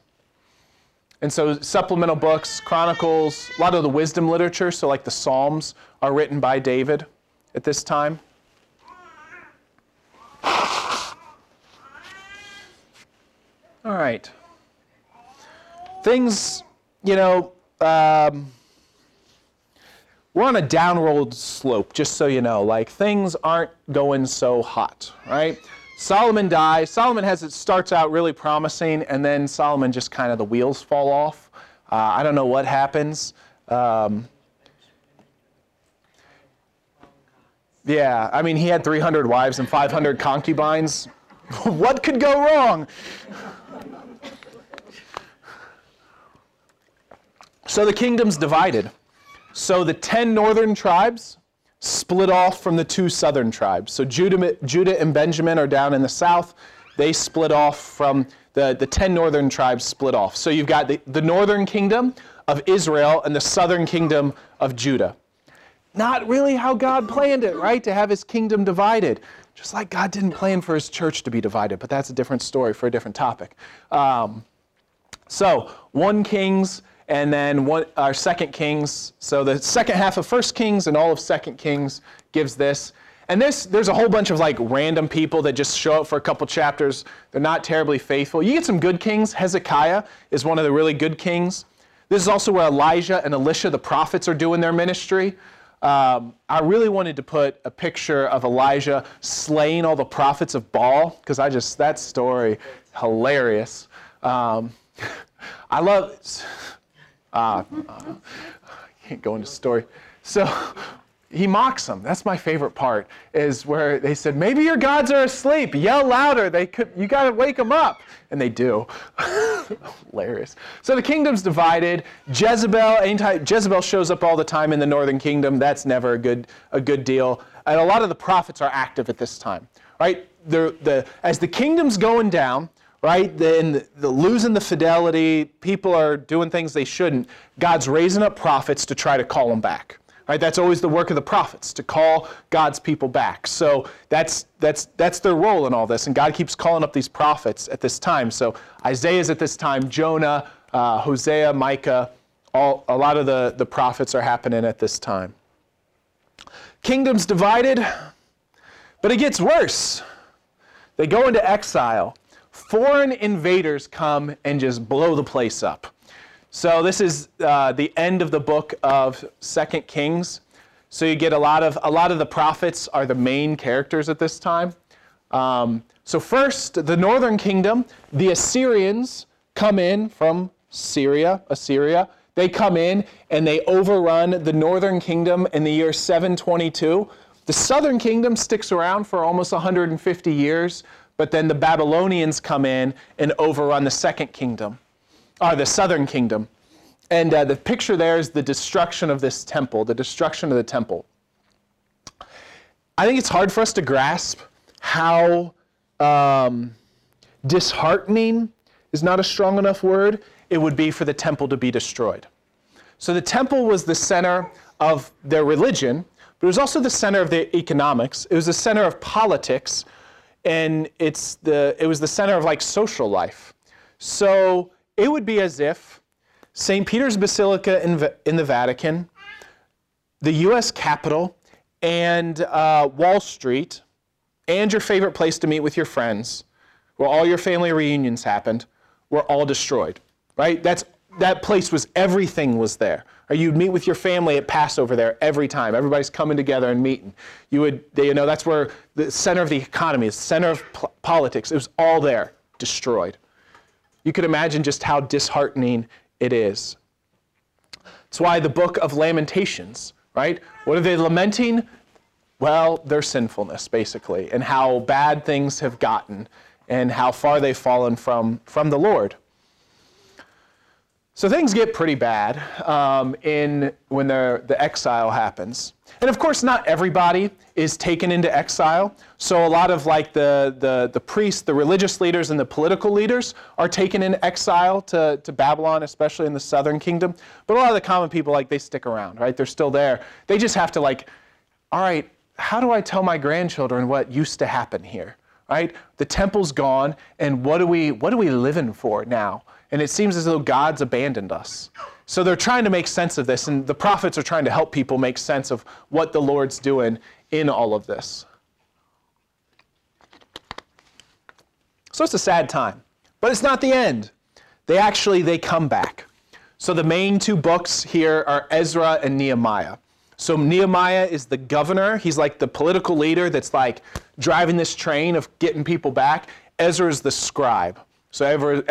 And so supplemental books, chronicles, a lot of the wisdom literature, so like the Psalms, are written by David at this time. All right. Things, you know, um, we're on a downward slope, just so you know. Like things aren't going so hot, right? Solomon dies. Solomon has it starts out really promising, and then Solomon just kind of the wheels fall off. Uh, I don't know what happens. Um, yeah, I mean, he had 300 wives and 500 concubines. [LAUGHS] what could go wrong? So the kingdom's divided. So the 10 northern tribes split off from the two southern tribes. So Judah, Judah and Benjamin are down in the south. They split off from the, the 10 northern tribes split off. So you've got the, the northern kingdom of Israel and the southern kingdom of Judah. Not really how God planned it, right? To have his kingdom divided. Just like God didn't plan for his church to be divided, but that's a different story for a different topic. Um, so, 1 Kings and then our second Kings. So the second half of First Kings and all of Second Kings gives this. And this, there's a whole bunch of like random people that just show up for a couple chapters. They're not terribly faithful. You get some good kings. Hezekiah is one of the really good kings. This is also where Elijah and Elisha, the prophets, are doing their ministry. Um, I really wanted to put a picture of Elijah slaying all the prophets of Baal because I just that story hilarious. Um, [LAUGHS] I love uh, uh, I can't go into story. So he mocks them. That's my favorite part, is where they said, maybe your gods are asleep. Yell louder. They could, you got to wake them up. And they do. [LAUGHS] Hilarious. So the kingdom's divided. Jezebel, Jezebel shows up all the time in the northern kingdom. That's never a good, a good deal. And a lot of the prophets are active at this time, right? The, the, as the kingdom's going down, right? Then the, losing the fidelity, people are doing things they shouldn't. God's raising up prophets to try to call them back. Right? That's always the work of the prophets to call God's people back. So that's that's that's their role in all this, and God keeps calling up these prophets at this time. So Isaiah's at this time, Jonah, uh, Hosea, Micah, all a lot of the the prophets are happening at this time. Kingdoms divided, but it gets worse. They go into exile foreign invaders come and just blow the place up. So this is uh, the end of the book of Second Kings. So you get a lot of a lot of the prophets are the main characters at this time. Um, so first, the northern kingdom, the Assyrians come in from Syria, Assyria. They come in and they overrun the northern kingdom in the year 722. The southern kingdom sticks around for almost 150 years. But then the Babylonians come in and overrun the second kingdom, or the southern kingdom. And uh, the picture there is the destruction of this temple, the destruction of the temple. I think it's hard for us to grasp how um, disheartening is not a strong enough word it would be for the temple to be destroyed. So the temple was the center of their religion, but it was also the center of their economics. It was the center of politics, and it's the, it was the center of like social life. So it would be as if St. Peter's Basilica in, in the Vatican, the US Capitol, and uh, Wall Street, and your favorite place to meet with your friends, where all your family reunions happened, were all destroyed. Right? That's that place was everything was there. Or you'd meet with your family at Passover there every time. Everybody's coming together and meeting. You would, you know, that's where the center of the economy is, center of politics. It was all there, destroyed. You could imagine just how disheartening it is. That's why the book of Lamentations, right? What are they lamenting? Well, their sinfulness, basically, and how bad things have gotten and how far they've fallen from, from the Lord. So things get pretty bad um, in when the exile happens. And of course, not everybody is taken into exile. So a lot of like the, the, the priests, the religious leaders, and the political leaders are taken in exile to, to Babylon, especially in the southern kingdom. But a lot of the common people, like they stick around, right? They're still there. They just have to like, all right, how do I tell my grandchildren what used to happen here? right? The temple's gone, and what are we what are we living for now? And it seems as though God's abandoned us. So they're trying to make sense of this, and the prophets are trying to help people make sense of what the Lord's doing in all of this. So it's a sad time, but it's not the end. They actually they come back. So the main two books here are Ezra and Nehemiah. So Nehemiah is the governor. He's like the political leader that's like driving this train of getting people back. Ezra is the scribe. So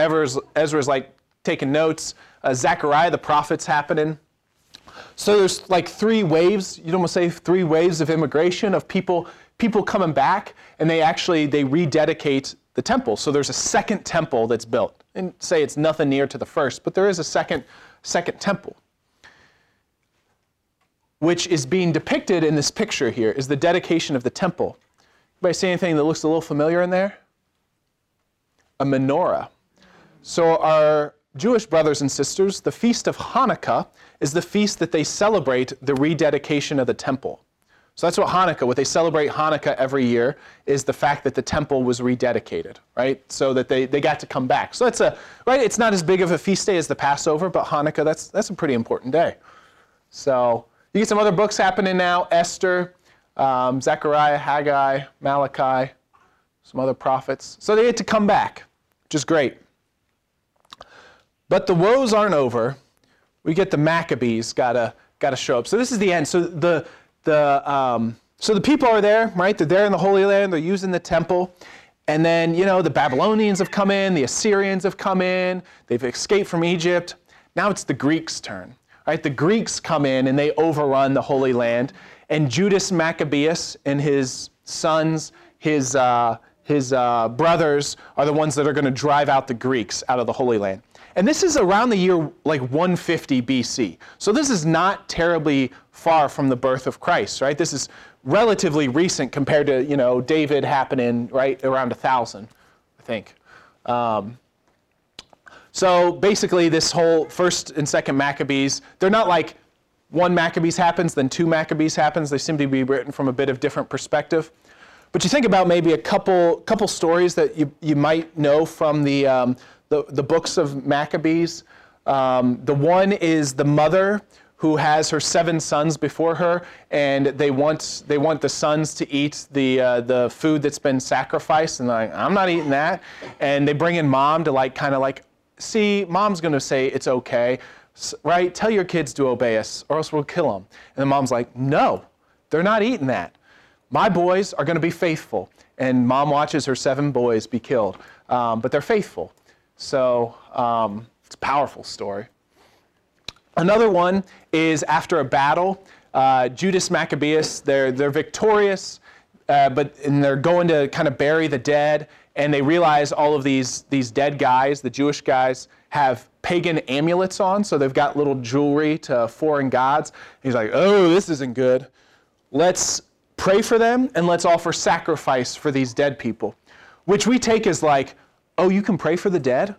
Ezra's, like taking notes. Uh, Zechariah, the prophet's happening. So there's like three waves. You'd almost say three waves of immigration of people people coming back, and they actually they rededicate the temple. So there's a second temple that's built. And say it's nothing near to the first, but there is a second second temple. Which is being depicted in this picture here is the dedication of the temple. Anybody see anything that looks a little familiar in there? A menorah. So our Jewish brothers and sisters, the feast of Hanukkah is the feast that they celebrate the rededication of the temple. So that's what Hanukkah, what they celebrate Hanukkah every year, is the fact that the temple was rededicated, right? So that they, they got to come back. So that's a, right, it's not as big of a feast day as the Passover, but Hanukkah, that's, that's a pretty important day. So you get some other books happening now Esther, um, Zechariah, Haggai, Malachi, some other prophets. So they get to come back, which is great. But the woes aren't over. We get the Maccabees got to got to show up. So this is the end. So the the, um, so the people are there, right? They're there in the Holy Land, they're using the temple. And then, you know, the Babylonians have come in, the Assyrians have come in, they've escaped from Egypt. Now it's the Greeks' turn, right? The Greeks come in and they overrun the Holy Land. And Judas Maccabeus and his sons, his, uh, his uh, brothers, are the ones that are going to drive out the Greeks out of the Holy Land. And this is around the year like 150 BC. So this is not terribly far from the birth of Christ, right? This is relatively recent compared to, you know, David happening right around 1000, I think. Um, so basically, this whole first and second Maccabees, they're not like one Maccabees happens, then two Maccabees happens. They seem to be written from a bit of different perspective. But you think about maybe a couple couple stories that you, you might know from the, um, the, the books of Maccabees. Um, the one is the mother who has her seven sons before her, and they want they want the sons to eat the uh, the food that's been sacrificed, and like I'm not eating that, and they bring in mom to like kind of like see mom's gonna say it's okay, right? Tell your kids to obey us, or else we'll kill them. And the mom's like, no, they're not eating that. My boys are gonna be faithful, and mom watches her seven boys be killed, um, but they're faithful. So um, it's a powerful story. Another one is after a battle, uh, Judas Maccabeus, they're, they're victorious, uh, but and they're going to kind of bury the dead, and they realize all of these, these dead guys, the Jewish guys, have pagan amulets on, so they've got little jewelry to foreign gods. He's like, oh, this isn't good. Let's pray for them and let's offer sacrifice for these dead people, which we take as like, oh, you can pray for the dead,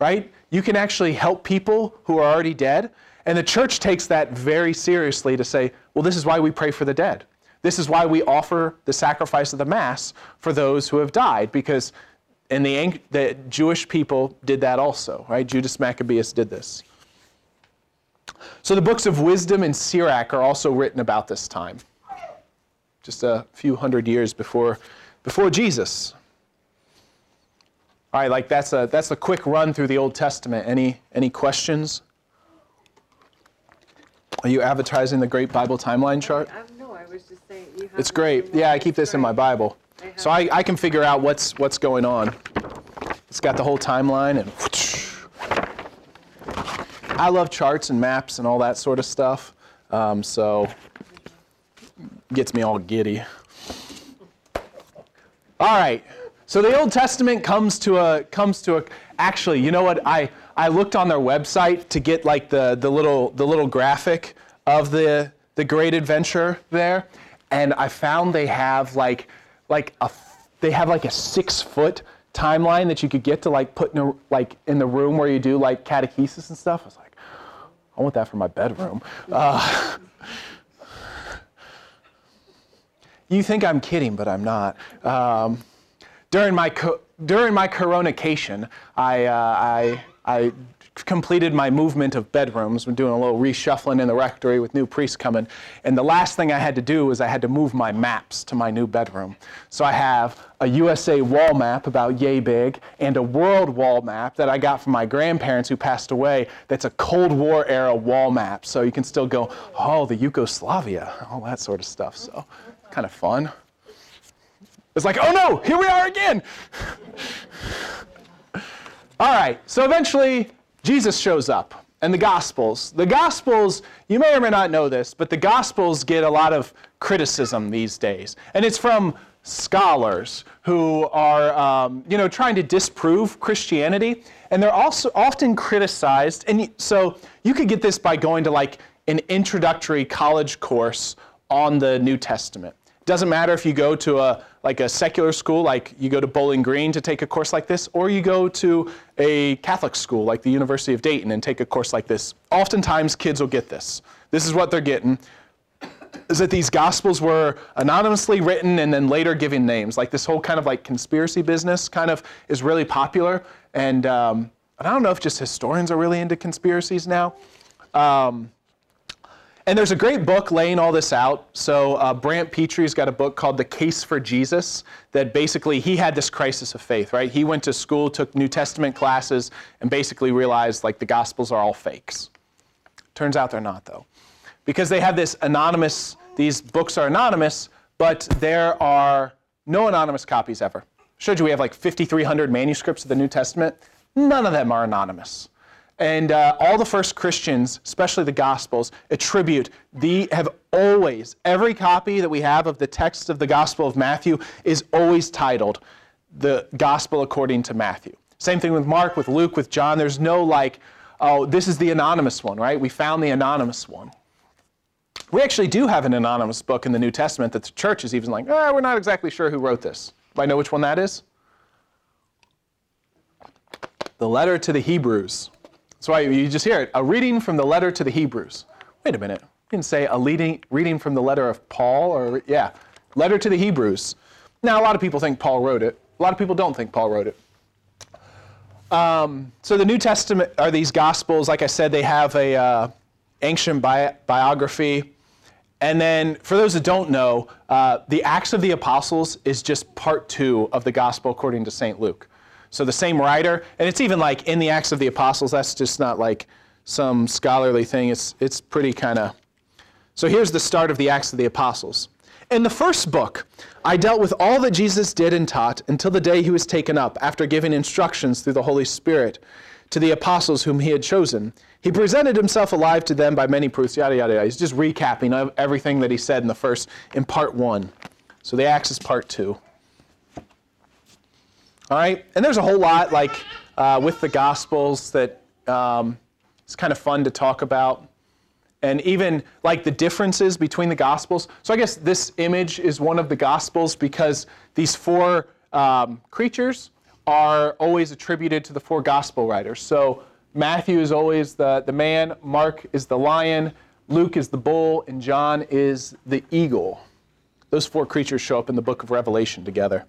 right? You can actually help people who are already dead. And the church takes that very seriously to say, well, this is why we pray for the dead. This is why we offer the sacrifice of the Mass for those who have died, because and the, the Jewish people did that also, right? Judas Maccabeus did this. So the books of wisdom and Sirach are also written about this time, just a few hundred years before, before Jesus. All right, like that's a that's a quick run through the Old Testament. Any any questions? Are you advertising the Great Bible Timeline chart? Um, no, I was just saying. You have It's great. Yeah, I keep this in my Bible. So I, I can figure out what's, what's going on. It's got the whole timeline and. I love charts and maps and all that sort of stuff. Um, so gets me all giddy. All right. So the Old Testament comes to a comes to a actually, you know what? I I looked on their website to get like the, the little the little graphic of the the great adventure there, and I found they have like like a they have like a six foot timeline that you could get to like put in a, like in the room where you do like catechesis and stuff. I was like, I want that for my bedroom. Uh, [LAUGHS] you think I'm kidding, but I'm not. Um, during my during my coronation, I, uh, I I completed my movement of bedrooms. We're doing a little reshuffling in the rectory with new priests coming. And the last thing I had to do was I had to move my maps to my new bedroom. So I have a USA wall map about yay big and a world wall map that I got from my grandparents who passed away that's a Cold War era wall map. So you can still go, oh, the Yugoslavia, all that sort of stuff. So kind of fun. It's like, oh no, here we are again. all right, so eventually Jesus shows up and the Gospels. The Gospels, you may or may not know this, but the Gospels get a lot of criticism these days. And it's from scholars who are, um, you know, trying to disprove Christianity. And they're also often criticized. And so you could get this by going to like an introductory college course on the New Testament. Doesn't matter if you go to a like a secular school, like you go to Bowling Green to take a course like this, or you go to a Catholic school like the University of Dayton and take a course like this. Oftentimes, kids will get this. This is what they're getting. Is that these gospels were anonymously written and then later given names? Like this whole kind of like conspiracy business kind of is really popular. And, um, I don't know if just historians are really into conspiracies now. Um, and there's a great book laying all this out. So uh, Brant Pitre's got a book called The Case for Jesus that basically he had this crisis of faith, right? He went to school, took New Testament classes, and basically realized like the Gospels are all fakes. Turns out they're not though. Because they have this anonymous, these books are anonymous, but there are no anonymous copies ever. showed you we have like 5,300 manuscripts of the New Testament. None of them are anonymous. And uh, all the first Christians, especially the Gospels, attribute the have always every copy that we have of the text of the Gospel of Matthew is always titled the Gospel according to Matthew. Same thing with Mark, with Luke, with John. There's no like, oh, this is the anonymous one, right? We found the anonymous one. We actually do have an anonymous book in the New Testament that the church is even like, eh, we're not exactly sure who wrote this. Do I know which one that is? The letter to the Hebrews. That's why you just hear it. A reading from the letter to the Hebrews. Wait a minute. You can say a leading, reading from the letter of Paul, or yeah, letter to the Hebrews. Now, a lot of people think Paul wrote it. A lot of people don't think Paul wrote it. Um, so the New Testament are these Gospels. Like I said, they have a uh, ancient bi- biography. And then, for those that don't know, uh, the Acts of the Apostles is just part two of the Gospel according to St. Luke. So the same writer, and it's even like in the Acts of the Apostles, that's just not like some scholarly thing. It's, it's pretty kind of. So here's the start of the Acts of the Apostles. In the first book, I dealt with all that Jesus did and taught until the day he was taken up, after giving instructions through the Holy Spirit to the apostles whom he had chosen. He presented himself alive to them by many proofs, yada, yada, yada. He's just recapping everything that he said in the first, in part one. So the Acts is part two. All right? And there's a whole lot, like uh, with the Gospels, that um, it's kind of fun to talk about. And even like the differences between the Gospels. So I guess this image is one of the Gospels because these four um, creatures are always attributed to the four Gospel writers. So Matthew is always the, the man, Mark is the lion, Luke is the bull, and John is the eagle. Those four creatures show up in the book of Revelation together.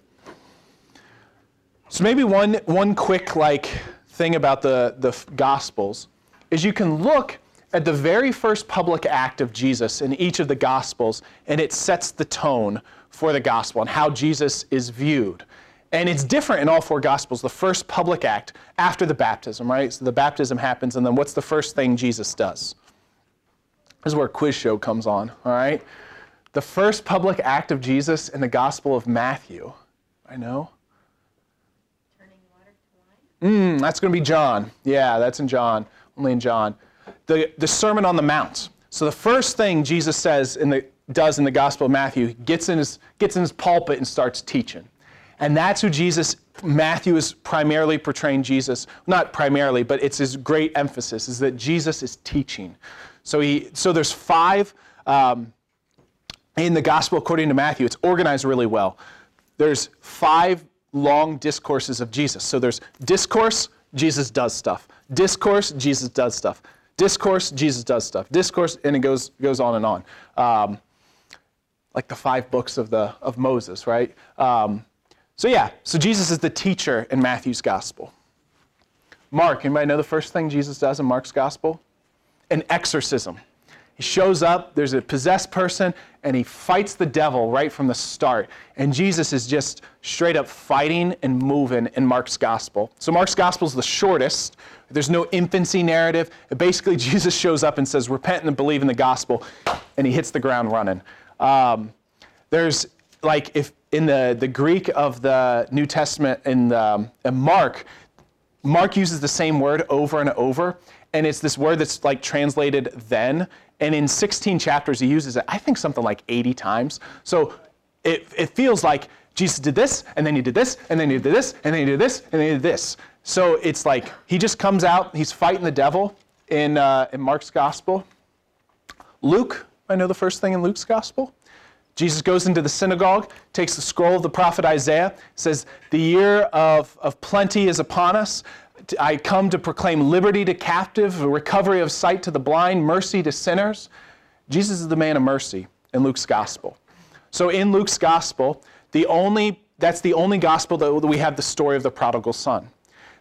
So maybe one, one quick like thing about the, the Gospels is you can look at the very first public act of Jesus in each of the Gospels, and it sets the tone for the Gospel and how Jesus is viewed. And it's different in all four Gospels. The first public act after the baptism, right? So the baptism happens, and then what's the first thing Jesus does? This is where quiz show comes on, all right? The first public act of Jesus in the Gospel of Matthew. I know. Mm, that's going to be John. Yeah, that's in John, only in John. The, the Sermon on the Mount. So the first thing Jesus says in the, does in the Gospel of Matthew, gets in, his, gets in his pulpit and starts teaching. And that's who Jesus, Matthew is primarily portraying Jesus. Not primarily, but it's his great emphasis, is that Jesus is teaching. So, he, so there's five um, in the Gospel according to Matthew. It's organized really well. There's five long discourses of Jesus. So there's discourse, Jesus does stuff. Discourse, Jesus does stuff. Discourse, Jesus does stuff. Discourse, and it goes goes on and on. Um, like the five books of the of Moses, right? Um, So, yeah, so Jesus is the teacher in Matthew's gospel. Mark, anybody know the first thing Jesus does in Mark's gospel? An exorcism. He shows up, there's a possessed person, and he fights the devil right from the start. And Jesus is just straight up fighting and moving in Mark's gospel. So, Mark's gospel is the shortest. There's no infancy narrative. Basically, [LAUGHS] Jesus shows up and says, Repent and believe in the gospel, and he hits the ground running. Um, there's like, if in the, the Greek of the New Testament in, the, in Mark, Mark uses the same word over and over, and it's this word that's like translated then. And in 16 chapters, he uses it, I think, something like 80 times. So it, it feels like Jesus did this, and then he did this, and then he did this, and then he did this, and then he did this. So it's like he just comes out, he's fighting the devil in, uh, in Mark's gospel. Luke, I know the first thing in Luke's gospel. Jesus goes into the synagogue, takes the scroll of the prophet Isaiah, says, The year of, of plenty is upon us. I come to proclaim liberty to captive, recovery of sight to the blind, mercy to sinners. Jesus is the man of mercy in Luke's gospel. So in Luke's gospel, the only that's the only gospel that we have the story of the prodigal son.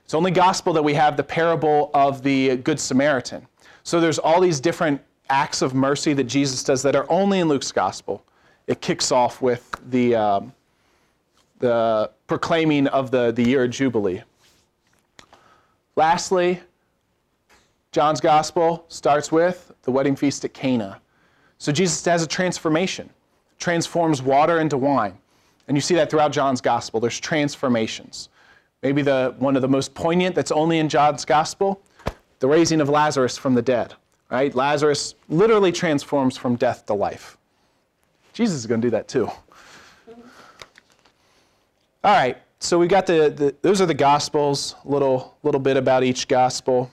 It's only gospel that we have the parable of the good Samaritan. So there's all these different acts of mercy that Jesus does that are only in Luke's gospel. It kicks off with the um, the proclaiming of the, the year of Jubilee. Lastly, John's gospel starts with the wedding feast at Cana. So Jesus has a transformation, transforms water into wine. And you see that throughout John's gospel. There's transformations. Maybe the one of the most poignant that's only in John's gospel, the raising of Lazarus from the dead. Right? Lazarus literally transforms from death to life. Jesus is going to do that too. All right, so we got the, the those are the gospels, a little little bit about each gospel.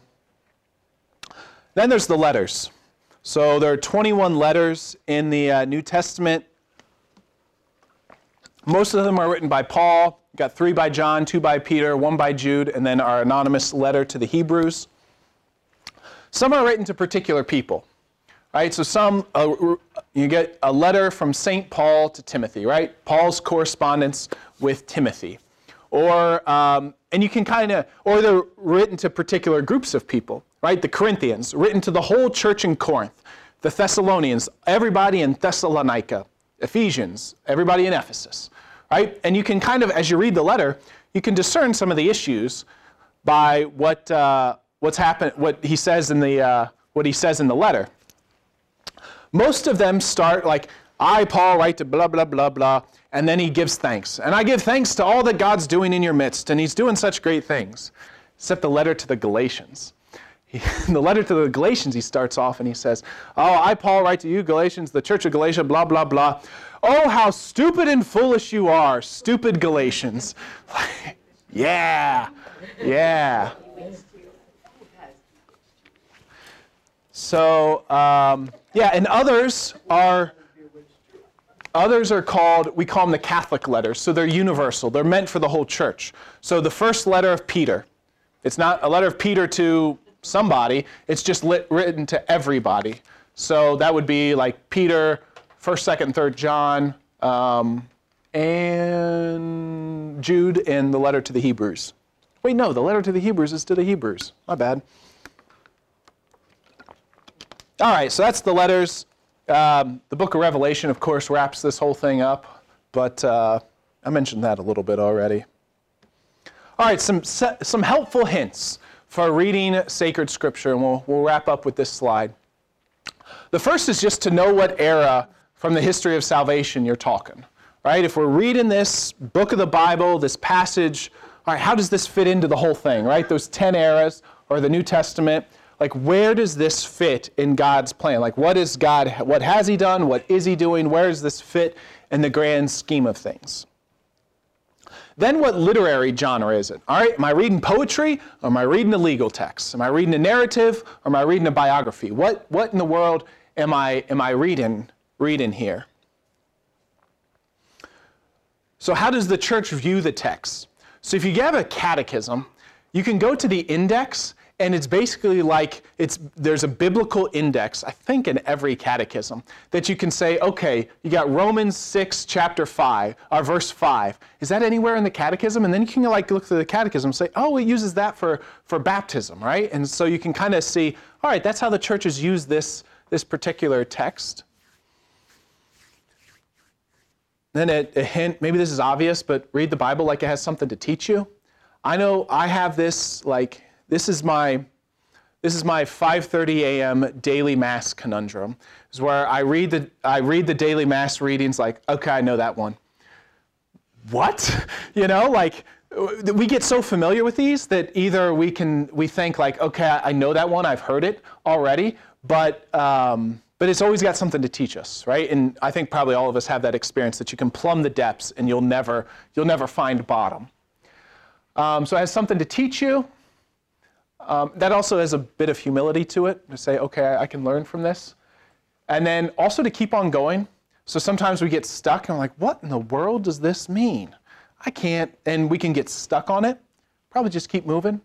Then there's the letters. So there are 21 letters in the uh, New Testament. Most of them are written by Paul. We've got three by John, two by Peter, one by Jude, and then our anonymous letter to the Hebrews. Some are written to particular people. Right? So some uh, you get a letter from St. Paul to Timothy, right? Paul's correspondence with Timothy. Or, um, and you can kind of, or they're written to particular groups of people, right? The Corinthians, written to the whole church in Corinth. The Thessalonians, everybody in Thessalonica. Ephesians, everybody in Ephesus, right? And you can kind of, as you read the letter, you can discern some of the issues by what, uh, what's happened, what he says in the, uh, what he says in the letter. Most of them start like, I, Paul, write to blah, blah, blah, blah, and then he gives thanks. And I give thanks to all that God's doing in your midst, and he's doing such great things. Except the letter to the Galatians. He, [LAUGHS] the letter to the Galatians, he starts off and he says, Oh, I, Paul, write to you, Galatians, the church of Galatia, blah, blah, blah. Oh, how stupid and foolish you are, stupid Galatians. [LAUGHS] yeah, yeah. So, um, yeah, and others are others are called we call them the Catholic letters. So they're universal. They're meant for the whole church. So the first letter of Peter, it's not a letter of Peter to somebody. It's just lit, written to everybody. So that would be like Peter, first, second, third John, um, and Jude, and the letter to the Hebrews. Wait, no, the letter to the Hebrews is to the Hebrews. My bad. All right, so that's the letters. Um, the book of Revelation, of course, wraps this whole thing up, but uh, I mentioned that a little bit already. All right, some, some helpful hints for reading sacred scripture, and we'll, we'll wrap up with this slide. The first is just to know what era from the history of salvation you're talking, right? If we're reading this book of the Bible, this passage, all right, how does this fit into the whole thing, right? Those 10 eras or the New Testament like where does this fit in God's plan? Like what is God what has he done? What is he doing? Where does this fit in the grand scheme of things? Then what literary genre is it? All right, am I reading poetry or am I reading a legal text? Am I reading a narrative or am I reading a biography? What what in the world am I am I reading reading here? So how does the church view the text? So if you have a catechism, you can go to the index and it's basically like it's there's a biblical index i think in every catechism that you can say okay you got romans 6 chapter 5 or verse 5 is that anywhere in the catechism? And then you can like look through the catechism and say oh it uses that for for baptism right? And so you can kind of see all right that's how the churches use this this particular text. Then a, a hint maybe this is obvious but read the bible like it has something to teach you. I know i have this like this is my this is my 5:30 a.m. daily mass conundrum. This Is where I read the I read the daily mass readings like, okay, I know that one. What? [LAUGHS] You know, like we get so familiar with these that either we can we think like, okay, I know that one, I've heard it already, but um, but it's always got something to teach us, right? And I think probably all of us have that experience that you can plumb the depths and you'll never you'll never find bottom. Um, so it has something to teach you. Um, that also has a bit of humility to it to say, okay, I can learn from this. And then also to keep on going. So sometimes we get stuck and I'm like, what in the world does this mean? I can't, and we can get stuck on it. Probably just keep moving.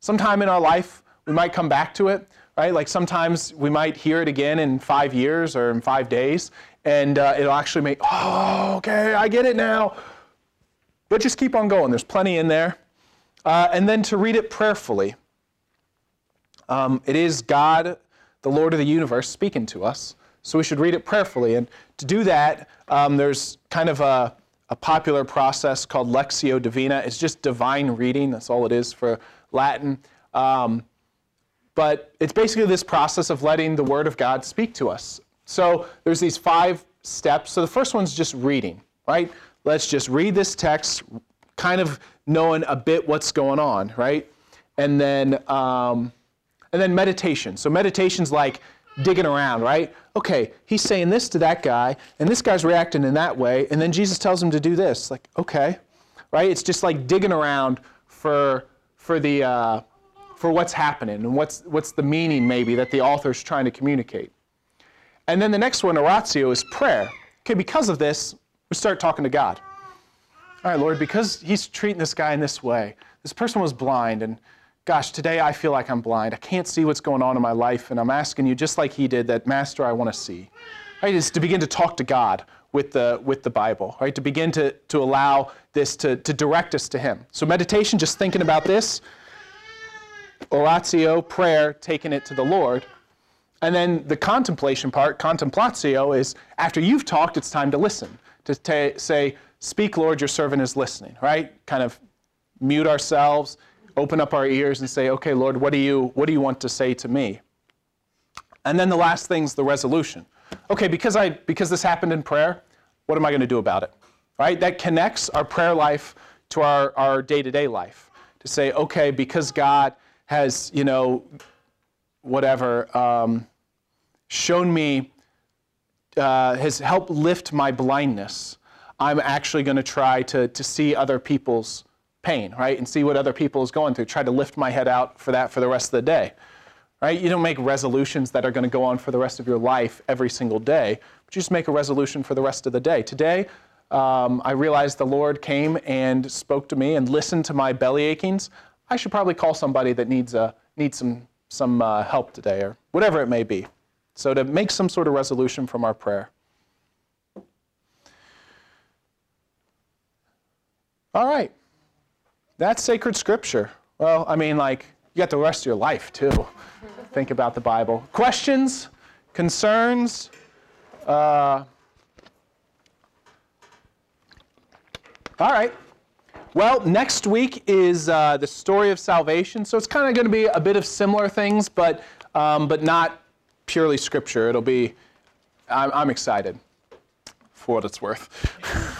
Sometime in our life, we might come back to it, right? Like sometimes we might hear it again in five years or in five days, and uh, it'll actually make, oh, okay, I get it now. But just keep on going. There's plenty in there. Uh, and then to read it prayerfully. Um, it is God, the Lord of the universe, speaking to us. So we should read it prayerfully. And to do that, um, there's kind of a, a, popular process called Lectio Divina. It's just divine reading, that's all it is for Latin. Um, but it's basically this process of letting the Word of God speak to us. So there's these five steps. So the first one's just reading, right? Let's just read this text, kind of knowing a bit what's going on, right? And then um, and then meditation. So meditation's like digging around, right? Okay, he's saying this to that guy, and this guy's reacting in that way, and then Jesus tells him to do this. Like, okay, right? It's just like digging around for for the uh, for what's happening and what's what's the meaning maybe that the author's trying to communicate. And then the next one, oratio, is prayer. Okay, because of this, we start talking to God. All right, Lord, because he's treating this guy in this way, this person was blind and gosh, today I feel like I'm blind. I can't see what's going on in my life, and I'm asking you, just like he did, that Master, I want to see. Right? Is to begin to talk to God with the, with the Bible, right? To begin to, to allow this to, to direct us to Him. So, meditation, just thinking about this, oratio, prayer, taking it to the Lord. And then the contemplation part, contemplatio, is after you've talked, it's time to listen. To say, Speak, Lord, your servant is listening, right? Kind of mute ourselves open up our ears and say, okay, Lord, what do you, what do you want to say to me? And then the last thing's the resolution. Okay, because, I, because this happened in prayer, what am I going to do about it? Right? That connects our prayer life to our, our day-to-day life. To say, okay, because God has, you know, whatever, um, shown me, uh, has helped lift my blindness, I'm actually going to try to, to see other people's pain, right? And see what other people is going through. Try to lift my head out for that for the rest of the day. Right? You don't make resolutions that are going to go on for the rest of your life every single day, but you just make a resolution for the rest of the day. Today, um, I realized the Lord came and spoke to me and listened to my belly achings. I should probably call somebody that needs, uh, needs some, some uh, help today, or whatever it may be. So, to make some sort of resolution from our prayer. All right. That's sacred scripture. Well, I mean, like, you got the rest of your life, too. [LAUGHS] Think about the Bible. Questions? Concerns? Uh, all right. Well, next week is uh, the story of salvation. So it's kind of going to be a bit of similar things, but, um, but not purely scripture. It'll be, I'm, I'm excited for what it's worth. [LAUGHS]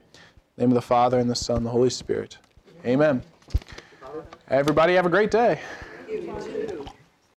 name of the Father, and the Son, the Holy Spirit. Amen. Everybody have a great day.